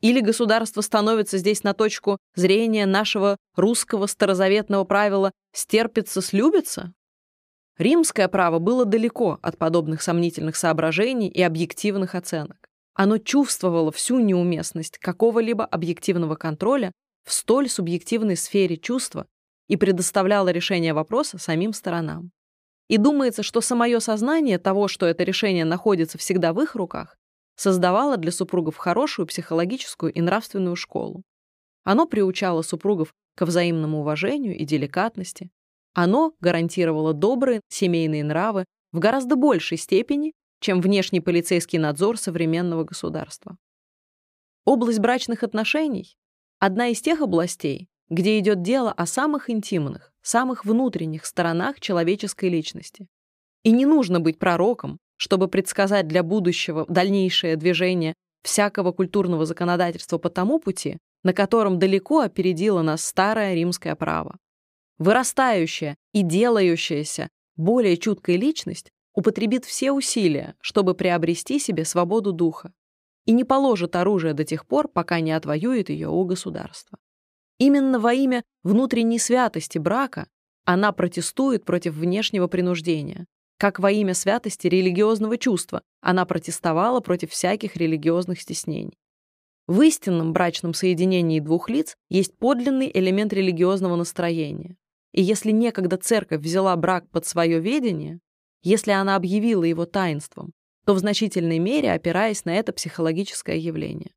[SPEAKER 2] Или государство становится здесь на точку зрения нашего русского старозаветного правила «стерпится, слюбится»? Римское право было далеко от подобных сомнительных соображений и объективных оценок. Оно чувствовало всю неуместность какого-либо объективного контроля в столь субъективной сфере чувства и предоставляло решение вопроса самим сторонам. И думается, что самое сознание того, что это решение находится всегда в их руках, создавало для супругов хорошую психологическую и нравственную школу. Оно приучало супругов к взаимному уважению и деликатности. Оно гарантировало добрые семейные нравы в гораздо большей степени, чем внешний полицейский надзор современного государства. Область брачных отношений – одна из тех областей, где идет дело о самых интимных, самых внутренних сторонах человеческой личности. И не нужно быть пророком, чтобы предсказать для будущего дальнейшее движение всякого культурного законодательства по тому пути, на котором далеко опередило нас старое римское право. Вырастающая и делающаяся более чуткая личность употребит все усилия, чтобы приобрести себе свободу духа, и не положит оружие до тех пор, пока не отвоюет ее у государства. Именно во имя внутренней святости брака она протестует против внешнего принуждения, как во имя святости религиозного чувства она протестовала против всяких религиозных стеснений. В истинном брачном соединении двух лиц есть подлинный элемент религиозного настроения. И если некогда церковь взяла брак под свое ведение, если она объявила его таинством, то в значительной мере опираясь на это психологическое явление.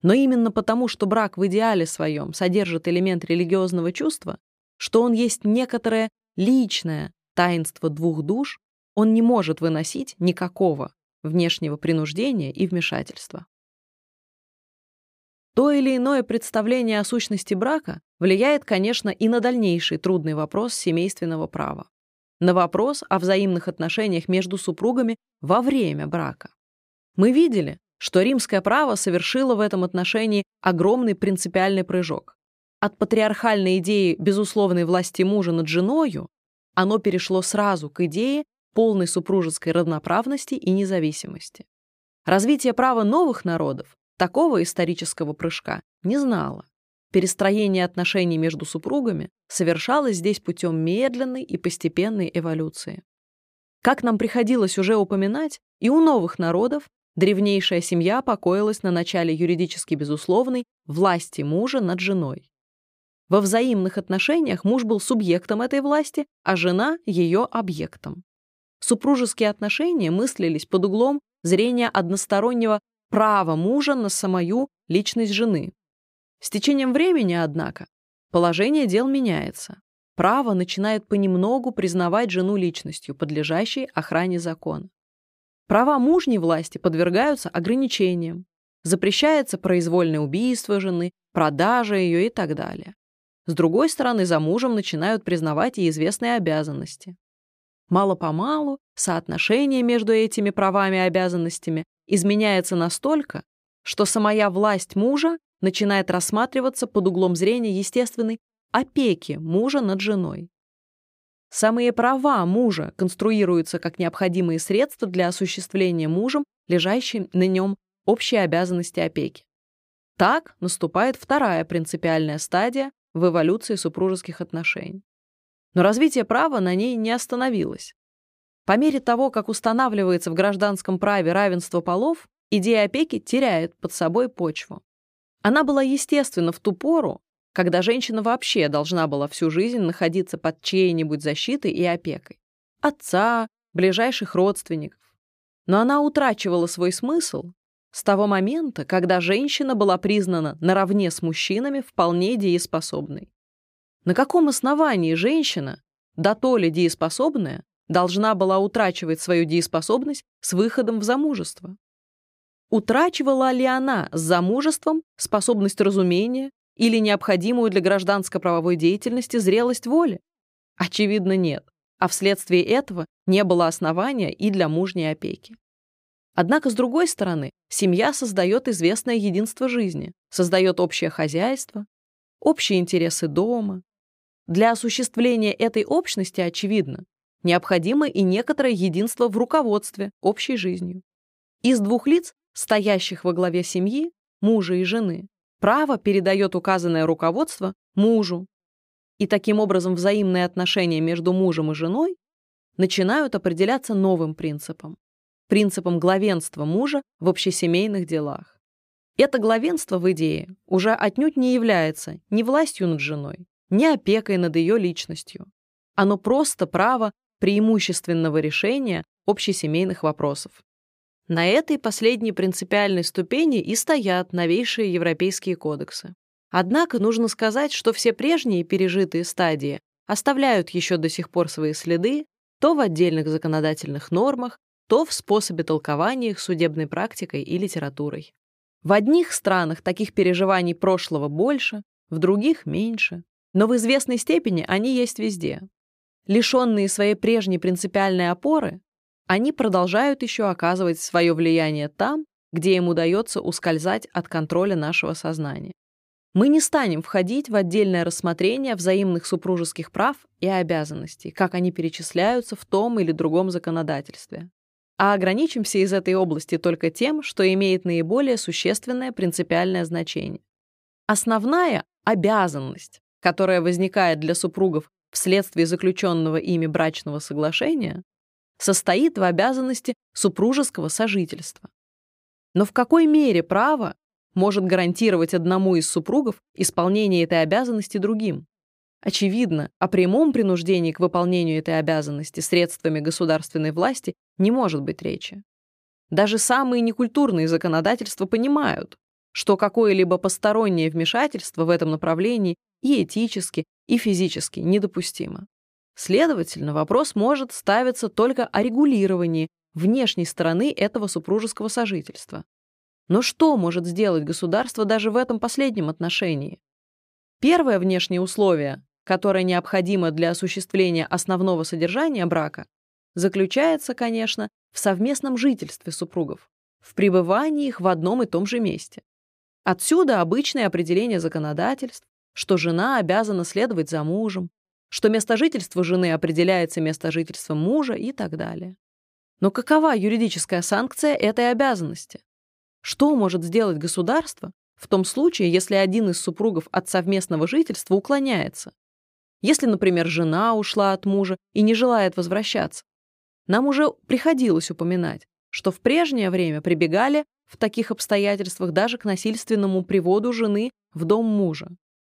[SPEAKER 2] Но именно потому, что брак в идеале своем содержит элемент религиозного чувства, что он есть некоторое личное таинство двух душ, он не может выносить никакого внешнего принуждения и вмешательства. То или иное представление о сущности брака влияет, конечно, и на дальнейший трудный вопрос семейственного права. На вопрос о взаимных отношениях между супругами во время брака. Мы видели, что римское право совершило в этом отношении огромный принципиальный прыжок. От патриархальной идеи безусловной власти мужа над женою оно перешло сразу к идее полной супружеской равноправности и независимости. Развитие права новых народов такого исторического прыжка не знало. Перестроение отношений между супругами совершалось здесь путем медленной и постепенной эволюции. Как нам приходилось уже упоминать, и у новых народов древнейшая семья покоилась на начале юридически безусловной власти мужа над женой. Во взаимных отношениях муж был субъектом этой власти, а жена — ее объектом супружеские отношения мыслились под углом зрения одностороннего права мужа на самую личность жены. С течением времени, однако, положение дел меняется. Право начинает понемногу признавать жену личностью, подлежащей охране закона. Права мужней власти подвергаются ограничениям. Запрещается произвольное убийство жены, продажа ее и так далее. С другой стороны, за мужем начинают признавать и известные обязанности. Мало-помалу соотношение между этими правами и обязанностями изменяется настолько, что самая власть мужа начинает рассматриваться под углом зрения естественной опеки мужа над женой. Самые права мужа конструируются как необходимые средства для осуществления мужем лежащей на нем общей обязанности опеки. Так наступает вторая принципиальная стадия в эволюции супружеских отношений. Но развитие права на ней не остановилось. По мере того, как устанавливается в гражданском праве равенство полов, идея опеки теряет под собой почву. Она была естественна в ту пору, когда женщина вообще должна была всю жизнь находиться под чьей-нибудь защитой и опекой. Отца, ближайших родственников. Но она утрачивала свой смысл с того момента, когда женщина была признана наравне с мужчинами вполне дееспособной. На каком основании женщина, да то ли дееспособная, должна была утрачивать свою дееспособность с выходом в замужество? Утрачивала ли она с замужеством способность разумения или необходимую для гражданско-правовой деятельности зрелость воли? Очевидно, нет, а вследствие этого не было основания и для мужней опеки. Однако, с другой стороны, семья создает известное единство жизни, создает общее хозяйство, общие интересы дома. Для осуществления этой общности, очевидно, необходимо и некоторое единство в руководстве общей жизнью. Из двух лиц, стоящих во главе семьи, мужа и жены, право передает указанное руководство мужу. И таким образом взаимные отношения между мужем и женой начинают определяться новым принципом принципом главенства мужа в общесемейных делах. Это главенство в идее уже отнюдь не является ни властью над женой, ни опекой над ее личностью. Оно просто право преимущественного решения общесемейных вопросов. На этой последней принципиальной ступени и стоят новейшие европейские кодексы. Однако нужно сказать, что все прежние пережитые стадии оставляют еще до сих пор свои следы то в отдельных законодательных нормах, то в способе толкования их судебной практикой и литературой. В одних странах таких переживаний прошлого больше, в других — меньше, но в известной степени они есть везде. Лишенные своей прежней принципиальной опоры, они продолжают еще оказывать свое влияние там, где им удается ускользать от контроля нашего сознания. Мы не станем входить в отдельное рассмотрение взаимных супружеских прав и обязанностей, как они перечисляются в том или другом законодательстве а ограничимся из этой области только тем, что имеет наиболее существенное принципиальное значение. Основная обязанность, которая возникает для супругов вследствие заключенного ими брачного соглашения, состоит в обязанности супружеского сожительства. Но в какой мере право может гарантировать одному из супругов исполнение этой обязанности другим? Очевидно, о прямом принуждении к выполнению этой обязанности средствами государственной власти не может быть речи. Даже самые некультурные законодательства понимают, что какое-либо постороннее вмешательство в этом направлении и этически, и физически недопустимо. Следовательно, вопрос может ставиться только о регулировании внешней стороны этого супружеского сожительства. Но что может сделать государство даже в этом последнем отношении? Первое внешнее условие, которое необходимо для осуществления основного содержания брака, заключается, конечно, в совместном жительстве супругов, в пребывании их в одном и том же месте. Отсюда обычное определение законодательств, что жена обязана следовать за мужем, что место жительства жены определяется место жительства мужа и так далее. Но какова юридическая санкция этой обязанности? Что может сделать государство в том случае, если один из супругов от совместного жительства уклоняется? Если, например, жена ушла от мужа и не желает возвращаться. Нам уже приходилось упоминать, что в прежнее время прибегали в таких обстоятельствах даже к насильственному приводу жены в дом мужа,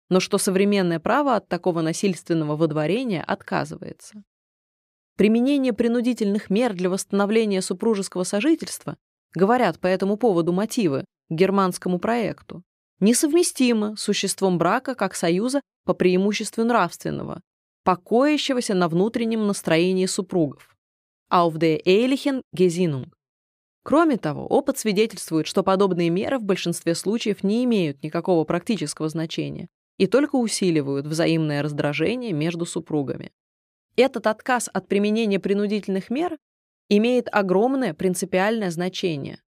[SPEAKER 2] но что современное право от такого насильственного водворения отказывается. Применение принудительных мер для восстановления супружеского сожительства, говорят по этому поводу мотивы к германскому проекту, несовместимо с существом брака как союза по преимуществу нравственного, покоящегося на внутреннем настроении супругов. Auf der ehrlichen Gesinnung. Кроме того, опыт свидетельствует, что подобные меры в большинстве случаев не имеют никакого практического значения и только усиливают взаимное раздражение между супругами. Этот отказ от применения принудительных мер имеет огромное принципиальное значение,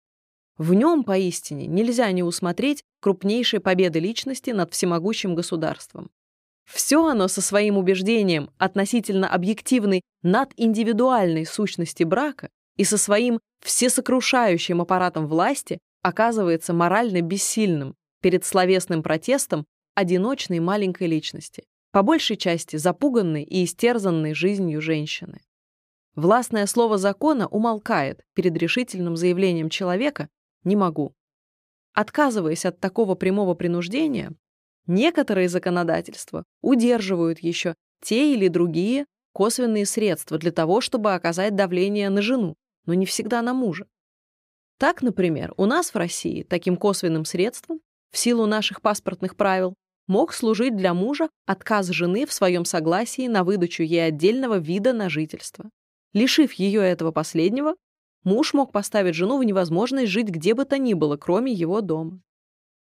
[SPEAKER 2] в нем, поистине, нельзя не усмотреть крупнейшей победы личности над всемогущим государством. Все оно со своим убеждением относительно объективной надиндивидуальной сущности брака и со своим всесокрушающим аппаратом власти оказывается морально бессильным перед словесным протестом одиночной маленькой личности, по большей части запуганной и истерзанной жизнью женщины. Властное слово закона умолкает перед решительным заявлением человека, не могу. Отказываясь от такого прямого принуждения, некоторые законодательства удерживают еще те или другие косвенные средства для того, чтобы оказать давление на жену, но не всегда на мужа. Так, например, у нас в России таким косвенным средством, в силу наших паспортных правил, мог служить для мужа отказ жены в своем согласии на выдачу ей отдельного вида на жительство. Лишив ее этого последнего, муж мог поставить жену в невозможность жить где бы то ни было, кроме его дома.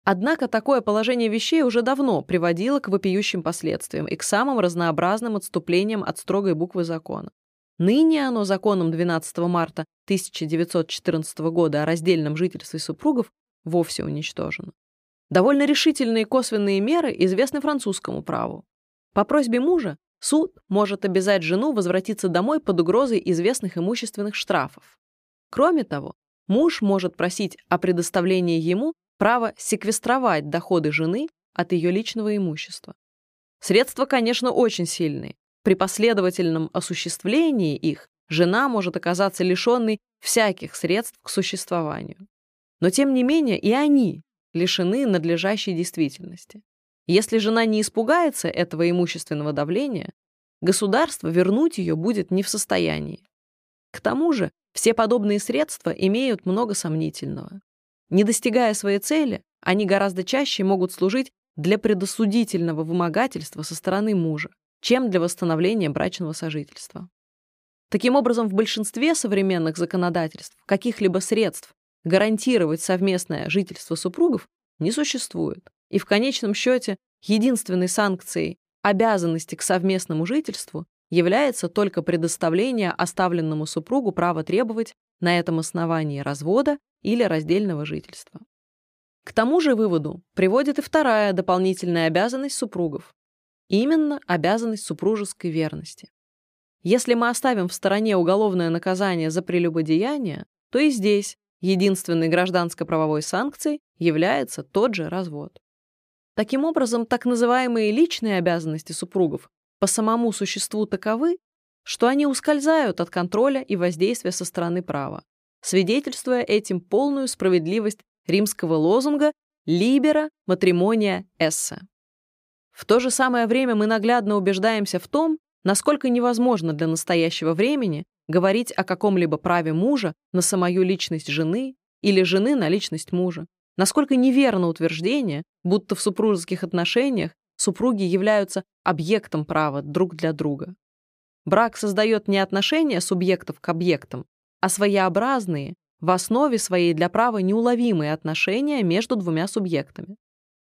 [SPEAKER 2] Однако такое положение вещей уже давно приводило к вопиющим последствиям и к самым разнообразным отступлениям от строгой буквы закона. Ныне оно законом 12 марта 1914 года о раздельном жительстве супругов вовсе уничтожено. Довольно решительные косвенные меры известны французскому праву. По просьбе мужа суд может обязать жену возвратиться домой под угрозой известных имущественных штрафов. Кроме того, муж может просить о предоставлении ему права секвестровать доходы жены от ее личного имущества. Средства, конечно, очень сильные. При последовательном осуществлении их жена может оказаться лишенной всяких средств к существованию. Но тем не менее и они лишены надлежащей действительности. Если жена не испугается этого имущественного давления, государство вернуть ее будет не в состоянии. К тому же все подобные средства имеют много сомнительного. Не достигая своей цели, они гораздо чаще могут служить для предосудительного вымогательства со стороны мужа, чем для восстановления брачного сожительства. Таким образом, в большинстве современных законодательств каких-либо средств гарантировать совместное жительство супругов не существует. И в конечном счете единственной санкцией обязанности к совместному жительству является только предоставление оставленному супругу права требовать на этом основании развода или раздельного жительства. К тому же выводу приводит и вторая дополнительная обязанность супругов. Именно обязанность супружеской верности. Если мы оставим в стороне уголовное наказание за прелюбодеяние, то и здесь Единственной гражданско-правовой санкцией является тот же развод. Таким образом, так называемые личные обязанности супругов по самому существу таковы, что они ускользают от контроля и воздействия со стороны права, свидетельствуя этим полную справедливость римского лозунга «libera matrimonia esse». В то же самое время мы наглядно убеждаемся в том, насколько невозможно для настоящего времени говорить о каком-либо праве мужа на самую личность жены или жены на личность мужа. Насколько неверно утверждение, будто в супружеских отношениях супруги являются объектом права друг для друга. Брак создает не отношения субъектов к объектам, а своеобразные, в основе своей для права неуловимые отношения между двумя субъектами.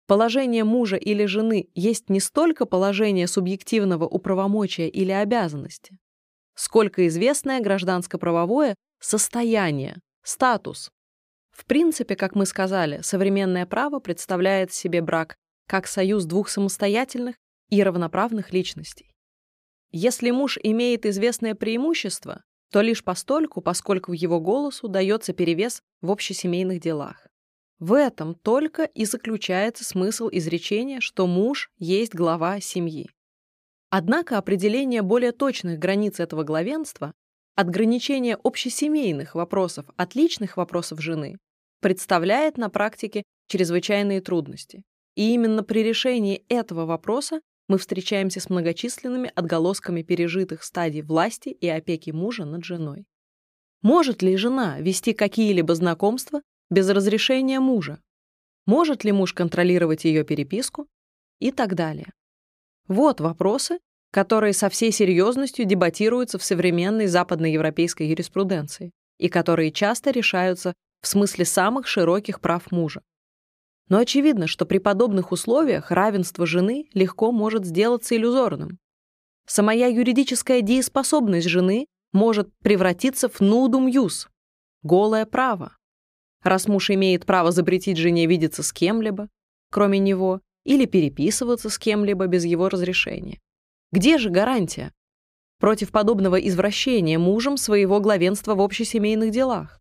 [SPEAKER 2] Положение мужа или жены есть не столько положение субъективного управомочия или обязанности, сколько известное гражданско-правовое состояние, статус. В принципе, как мы сказали, современное право представляет себе брак как союз двух самостоятельных и равноправных личностей. Если муж имеет известное преимущество, то лишь постольку, поскольку его голосу дается перевес в общесемейных делах. В этом только и заключается смысл изречения, что муж есть глава семьи. Однако определение более точных границ этого главенства, отграничение общесемейных вопросов от личных вопросов жены, представляет на практике чрезвычайные трудности. И именно при решении этого вопроса мы встречаемся с многочисленными отголосками пережитых стадий власти и опеки мужа над женой. Может ли жена вести какие-либо знакомства без разрешения мужа? Может ли муж контролировать ее переписку? И так далее. Вот вопросы, которые со всей серьезностью дебатируются в современной западноевропейской юриспруденции и которые часто решаются в смысле самых широких прав мужа. Но очевидно, что при подобных условиях равенство жены легко может сделаться иллюзорным. Самая юридическая дееспособность жены может превратиться в нудум юс — голое право. Раз муж имеет право запретить жене видеться с кем-либо, кроме него, или переписываться с кем-либо без его разрешения. Где же гарантия? Против подобного извращения мужем своего главенства в общесемейных делах.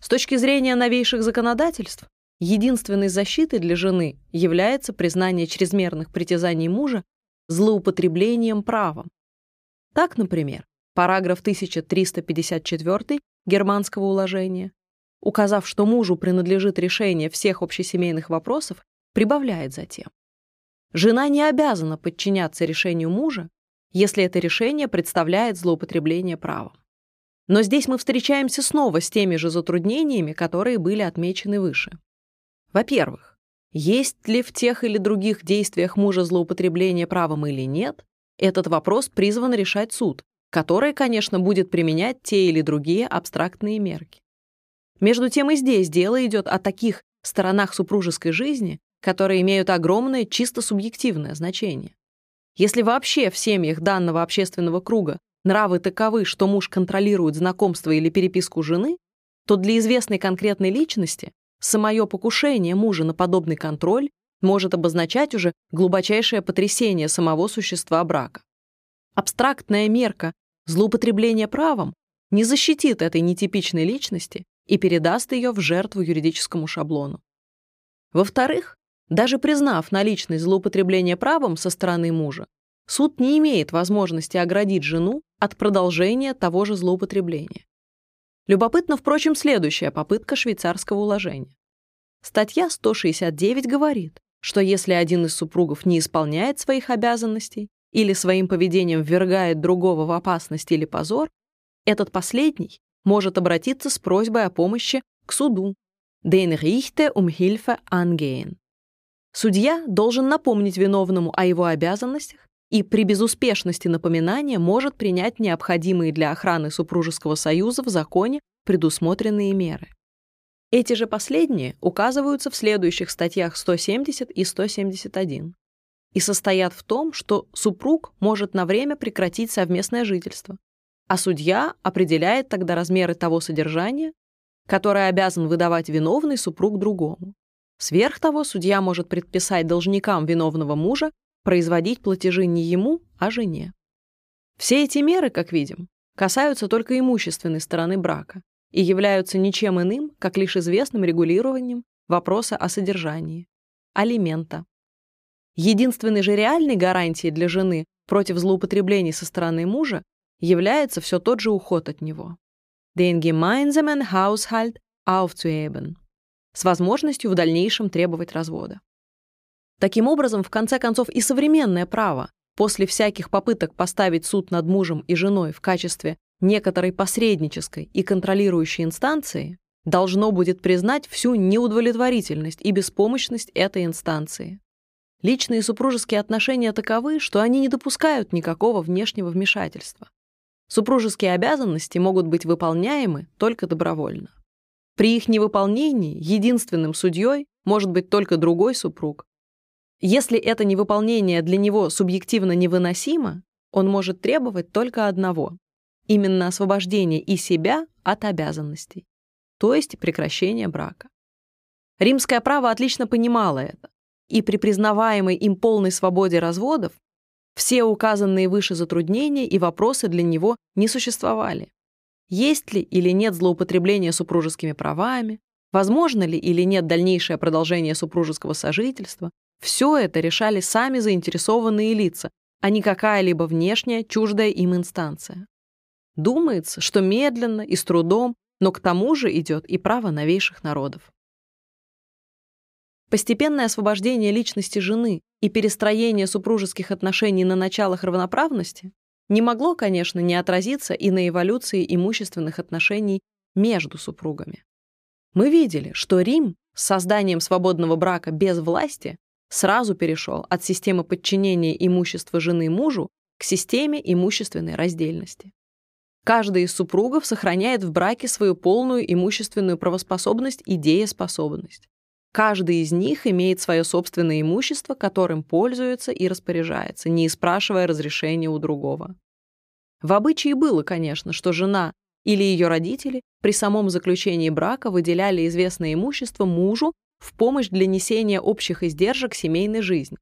[SPEAKER 2] С точки зрения новейших законодательств, единственной защитой для жены является признание чрезмерных притязаний мужа злоупотреблением правом. Так, например, параграф 1354 германского уложения, указав, что мужу принадлежит решение всех общесемейных вопросов, прибавляет затем. жена не обязана подчиняться решению мужа, если это решение представляет злоупотребление правом. Но здесь мы встречаемся снова с теми же затруднениями, которые были отмечены выше. Во-первых, есть ли в тех или других действиях мужа злоупотребление правом или нет, этот вопрос призван решать суд, который, конечно, будет применять те или другие абстрактные мерки. Между тем и здесь дело идет о таких сторонах супружеской жизни, которые имеют огромное чисто субъективное значение. Если вообще в семьях данного общественного круга нравы таковы, что муж контролирует знакомство или переписку жены, то для известной конкретной личности самое покушение мужа на подобный контроль может обозначать уже глубочайшее потрясение самого существа брака. Абстрактная мерка злоупотребления правом не защитит этой нетипичной личности и передаст ее в жертву юридическому шаблону. Во-вторых, даже признав наличность злоупотребления правом со стороны мужа, суд не имеет возможности оградить жену от продолжения того же злоупотребления. Любопытно, впрочем, следующая попытка швейцарского уложения. Статья 169 говорит, что если один из супругов не исполняет своих обязанностей или своим поведением ввергает другого в опасность или позор, этот последний может обратиться с просьбой о помощи к суду. Den Richter um Hilfe angehen. Судья должен напомнить виновному о его обязанностях и при безуспешности напоминания может принять необходимые для охраны супружеского союза в законе предусмотренные меры. Эти же последние указываются в следующих статьях 170 и 171 и состоят в том, что супруг может на время прекратить совместное жительство, а судья определяет тогда размеры того содержания, которое обязан выдавать виновный супруг другому. Сверх того, судья может предписать должникам виновного мужа производить платежи не ему, а жене. Все эти меры, как видим, касаются только имущественной стороны брака и являются ничем иным, как лишь известным регулированием вопроса о содержании, алимента. Единственной же реальной гарантией для жены против злоупотреблений со стороны мужа является все тот же уход от него. Den gemeinsamen Haushalt aufzuheben с возможностью в дальнейшем требовать развода. Таким образом, в конце концов, и современное право после всяких попыток поставить суд над мужем и женой в качестве некоторой посреднической и контролирующей инстанции должно будет признать всю неудовлетворительность и беспомощность этой инстанции. Личные супружеские отношения таковы, что они не допускают никакого внешнего вмешательства. Супружеские обязанности могут быть выполняемы только добровольно. При их невыполнении единственным судьей может быть только другой супруг. Если это невыполнение для него субъективно невыносимо, он может требовать только одного — именно освобождение и себя от обязанностей, то есть прекращение брака. Римское право отлично понимало это, и при признаваемой им полной свободе разводов все указанные выше затруднения и вопросы для него не существовали. Есть ли или нет злоупотребления супружескими правами, возможно ли или нет дальнейшее продолжение супружеского сожительства, все это решали сами заинтересованные лица, а не какая-либо внешняя, чуждая им инстанция. Думается, что медленно и с трудом, но к тому же идет и право новейших народов. Постепенное освобождение личности жены и перестроение супружеских отношений на началах равноправности не могло, конечно, не отразиться и на эволюции имущественных отношений между супругами. Мы видели, что Рим с созданием свободного брака без власти сразу перешел от системы подчинения имущества жены мужу к системе имущественной раздельности. Каждый из супругов сохраняет в браке свою полную имущественную правоспособность и дееспособность. Каждый из них имеет свое собственное имущество, которым пользуется и распоряжается, не спрашивая разрешения у другого. В обычае было, конечно, что жена или ее родители при самом заключении брака выделяли известное имущество мужу в помощь для несения общих издержек семейной жизни.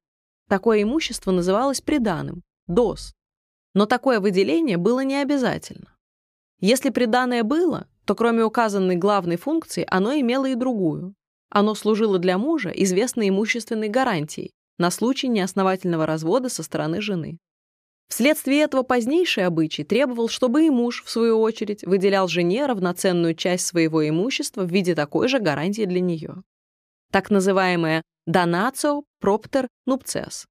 [SPEAKER 2] Такое имущество называлось приданым – ДОС. Но такое выделение было не обязательно. Если приданое было, то кроме указанной главной функции оно имело и другую оно служило для мужа известной имущественной гарантией на случай неосновательного развода со стороны жены. Вследствие этого позднейший обычай требовал, чтобы и муж, в свою очередь, выделял жене равноценную часть своего имущества в виде такой же гарантии для нее. Так называемая «donatio propter nuptias»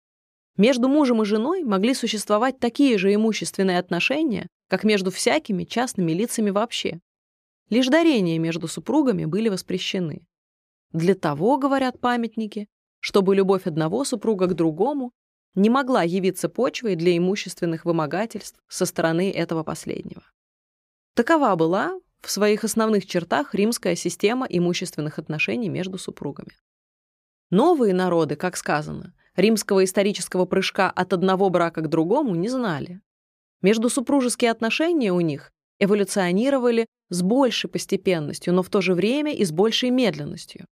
[SPEAKER 2] Между мужем и женой могли существовать такие же имущественные отношения, как между всякими частными лицами вообще. Лишь дарения между супругами были воспрещены. Для того, говорят памятники, чтобы любовь одного супруга к другому не могла явиться почвой для имущественных вымогательств со стороны этого последнего. Такова была в своих основных чертах римская система имущественных отношений между супругами. Новые народы, как сказано, римского исторического прыжка от одного брака к другому не знали. Междусупружеские отношения у них эволюционировали с большей постепенностью, но в то же время и с большей медленностью.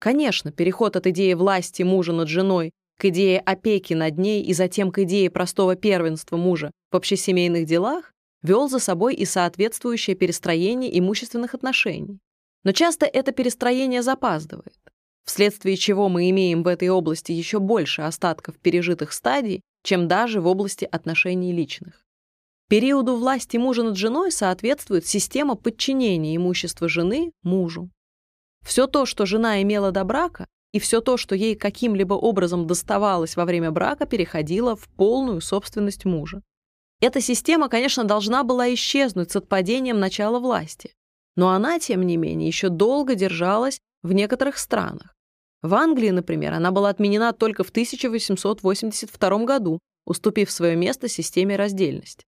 [SPEAKER 2] Конечно, переход от идеи власти мужа над женой к идее опеки над ней и затем к идее простого первенства мужа в общесемейных делах вел за собой и соответствующее перестроение имущественных отношений. Но часто это перестроение запаздывает, вследствие чего мы имеем в этой области еще больше остатков пережитых стадий, чем даже в области отношений личных. Периоду власти мужа над женой соответствует система подчинения имущества жены мужу. Все то, что жена имела до брака, и все то, что ей каким-либо образом доставалось во время брака, переходило в полную собственность мужа. Эта система, конечно, должна была исчезнуть с отпадением начала власти, но она, тем не менее, еще долго держалась в некоторых странах. В Англии, например, она была отменена только в 1882 году, уступив свое место системе раздельности.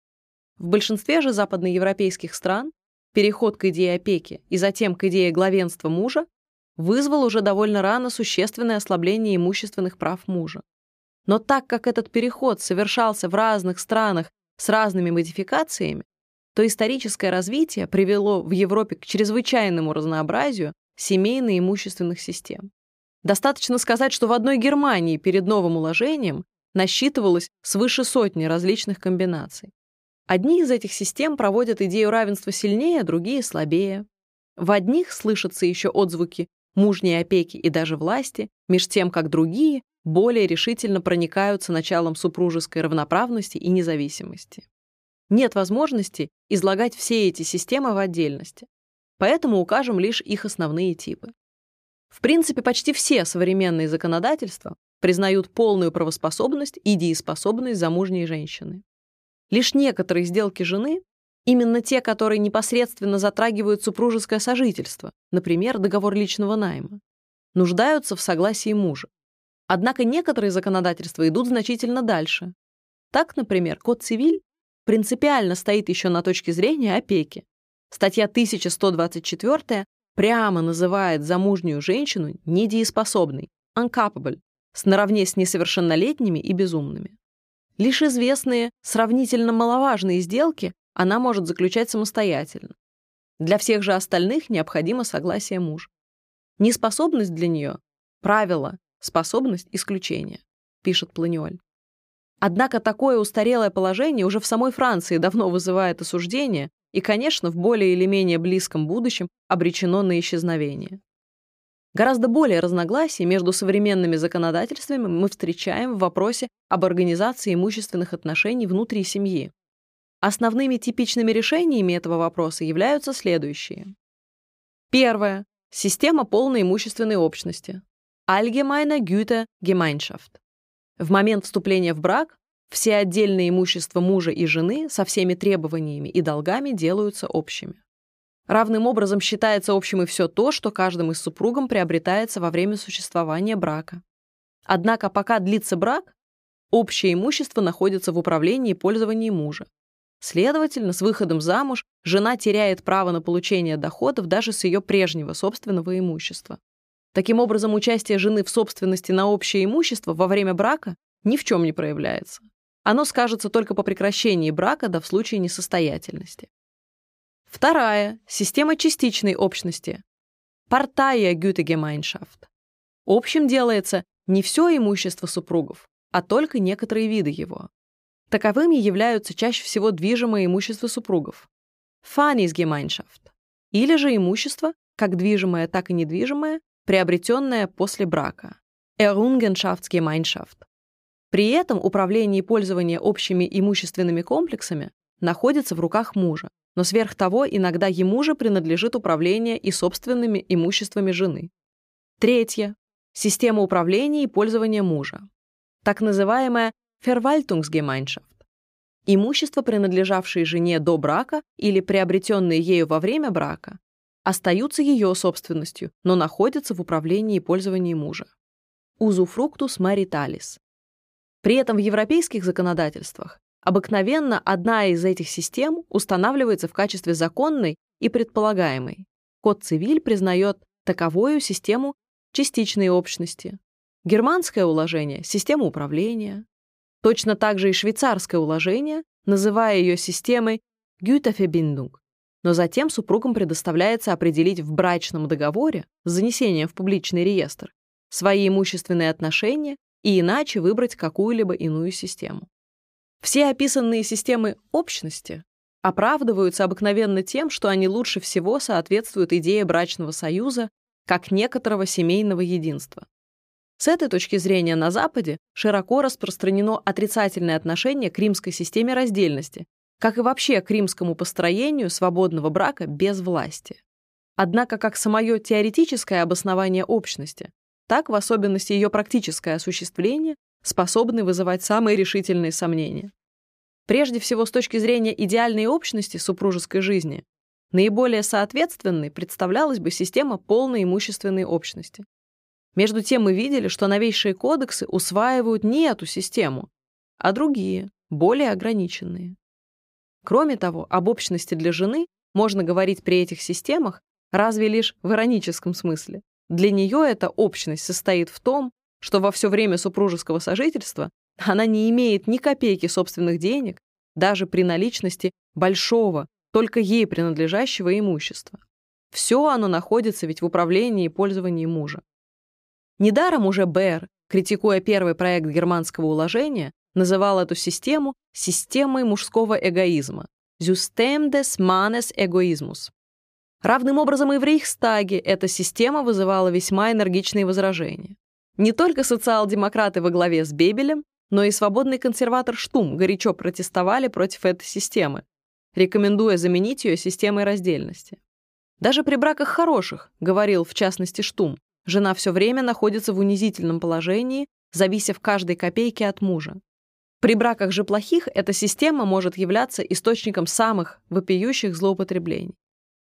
[SPEAKER 2] В большинстве же западноевропейских стран переход к идее опеки и затем к идее главенства мужа вызвал уже довольно рано существенное ослабление имущественных прав мужа. Но так как этот переход совершался в разных странах с разными модификациями, то историческое развитие привело в Европе к чрезвычайному разнообразию семейно-имущественных систем. Достаточно сказать, что в одной Германии перед новым уложением насчитывалось свыше сотни различных комбинаций. Одни из этих систем проводят идею равенства сильнее, другие — слабее. В одних слышатся еще отзвуки мужней опеки и даже власти, меж тем, как другие более решительно проникаются началом супружеской равноправности и независимости. Нет возможности излагать все эти системы в отдельности, поэтому укажем лишь их основные типы. В принципе, почти все современные законодательства признают полную правоспособность и дееспособность замужней женщины. Лишь некоторые сделки жены, именно те, которые непосредственно затрагивают супружеское сожительство, например, договор личного найма, нуждаются в согласии мужа. Однако некоторые законодательства идут значительно дальше. Так, например, Код цивиль принципиально стоит еще на точке зрения опеки. Статья 1124 прямо называет замужнюю женщину недееспособной, uncapable, наравне с несовершеннолетними и безумными. Лишь известные, сравнительно маловажные сделки она может заключать самостоятельно. Для всех же остальных необходимо согласие мужа. Неспособность для нее – правило, способность – исключение, пишет Планиоль. Однако такое устарелое положение уже в самой Франции давно вызывает осуждение и, конечно, в более или менее близком будущем обречено на исчезновение. Гораздо более разногласий между современными законодательствами мы встречаем в вопросе об организации имущественных отношений внутри семьи. Основными типичными решениями этого вопроса являются следующие. Первое. Система полной имущественной общности. Allgemeine Güte Gemeinschaft. В момент вступления в брак все отдельные имущества мужа и жены со всеми требованиями и долгами делаются общими. Равным образом считается общим и все то, что каждым из супругом приобретается во время существования брака. Однако пока длится брак, общее имущество находится в управлении и пользовании мужа. Следовательно, с выходом замуж жена теряет право на получение доходов даже с ее прежнего собственного имущества. Таким образом, участие жены в собственности на общее имущество во время брака ни в чем не проявляется. Оно скажется только по прекращении брака да в случае несостоятельности. Вторая – система частичной общности. Партая Gütegemeinschaft. Общим делается не все имущество супругов, а только некоторые виды его. Таковыми являются чаще всего движимое имущество супругов. Fanisgemeinschaft. Или же имущество, как движимое, так и недвижимое, приобретенное после брака. Errungenschaftsgemeinschaft. При этом управление и пользование общими имущественными комплексами находится в руках мужа, но сверх того иногда ему же принадлежит управление и собственными имуществами жены. Третье. Система управления и пользования мужа. Так называемая Verwaltungsgemeinschaft. Имущество, принадлежавшее жене до брака или приобретенное ею во время брака, остаются ее собственностью, но находятся в управлении и пользовании мужа. Узуфруктус мариталис. При этом в европейских законодательствах обыкновенно одна из этих систем устанавливается в качестве законной и предполагаемой. Код цивиль признает таковую систему частичной общности. Германское уложение — система управления. Точно так же и швейцарское уложение, называя ее системой Güterverbindung. Но затем супругам предоставляется определить в брачном договоре с занесением в публичный реестр свои имущественные отношения и иначе выбрать какую-либо иную систему. Все описанные системы общности оправдываются обыкновенно тем, что они лучше всего соответствуют идее брачного союза как некоторого семейного единства. С этой точки зрения на Западе широко распространено отрицательное отношение к римской системе раздельности, как и вообще к римскому построению свободного брака без власти. Однако как самое теоретическое обоснование общности, так в особенности ее практическое осуществление способны вызывать самые решительные сомнения. Прежде всего, с точки зрения идеальной общности супружеской жизни, наиболее соответственной представлялась бы система полной имущественной общности. Между тем мы видели, что новейшие кодексы усваивают не эту систему, а другие, более ограниченные. Кроме того, об общности для жены можно говорить при этих системах разве лишь в ироническом смысле. Для нее эта общность состоит в том, что во все время супружеского сожительства она не имеет ни копейки собственных денег, даже при наличности большого, только ей принадлежащего имущества. Все оно находится ведь в управлении и пользовании мужа. Недаром уже Бэр, критикуя первый проект германского уложения, называл эту систему системой мужского эгоизма «System des Mannes Egoismus». Равным образом и в Рейхстаге эта система вызывала весьма энергичные возражения. Не только социал-демократы во главе с Бебелем, но и свободный консерватор Штум горячо протестовали против этой системы, рекомендуя заменить ее системой раздельности. Даже при браках хороших, говорил в частности Штум, Жена все время находится в унизительном положении, завися в каждой копейке от мужа. При браках же плохих эта система может являться источником самых вопиющих злоупотреблений.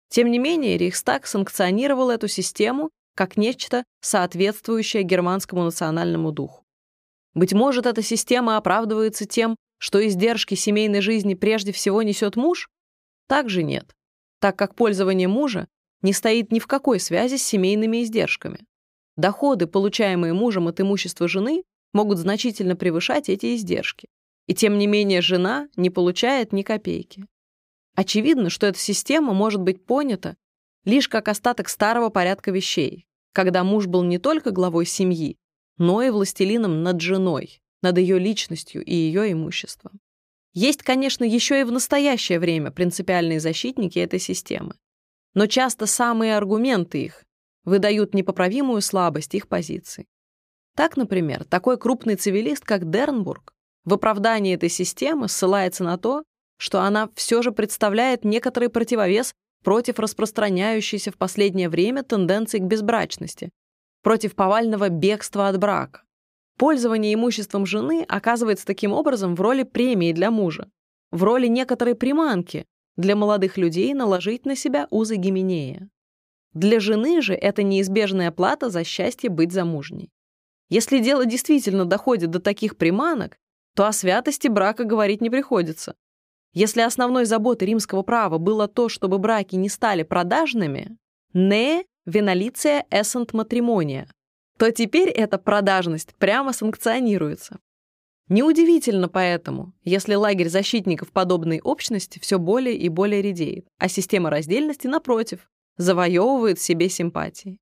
[SPEAKER 2] Тем не менее, Рейхстаг санкционировал эту систему как нечто, соответствующее германскому национальному духу. Быть может, эта система оправдывается тем, что издержки семейной жизни прежде всего несет муж? Также нет, так как пользование мужа не стоит ни в какой связи с семейными издержками. Доходы, получаемые мужем от имущества жены, могут значительно превышать эти издержки. И тем не менее жена не получает ни копейки. Очевидно, что эта система может быть понята лишь как остаток старого порядка вещей, когда муж был не только главой семьи, но и властелином над женой, над ее личностью и ее имуществом. Есть, конечно, еще и в настоящее время принципиальные защитники этой системы. Но часто самые аргументы их выдают непоправимую слабость их позиций. Так, например, такой крупный цивилист, как Дернбург, в оправдании этой системы ссылается на то, что она все же представляет некоторый противовес против распространяющейся в последнее время тенденции к безбрачности, против повального бегства от брака. Пользование имуществом жены оказывается таким образом в роли премии для мужа, в роли некоторой приманки для молодых людей наложить на себя узы Гименея. Для жены же это неизбежная плата за счастье быть замужней. Если дело действительно доходит до таких приманок, то о святости брака говорить не приходится. Если основной заботой римского права было то, чтобы браки не стали продажными, не венолиция эссент матримония, то теперь эта продажность прямо санкционируется. Неудивительно поэтому, если лагерь защитников подобной общности все более и более редеет, а система раздельности, напротив, завоевывает себе симпатии.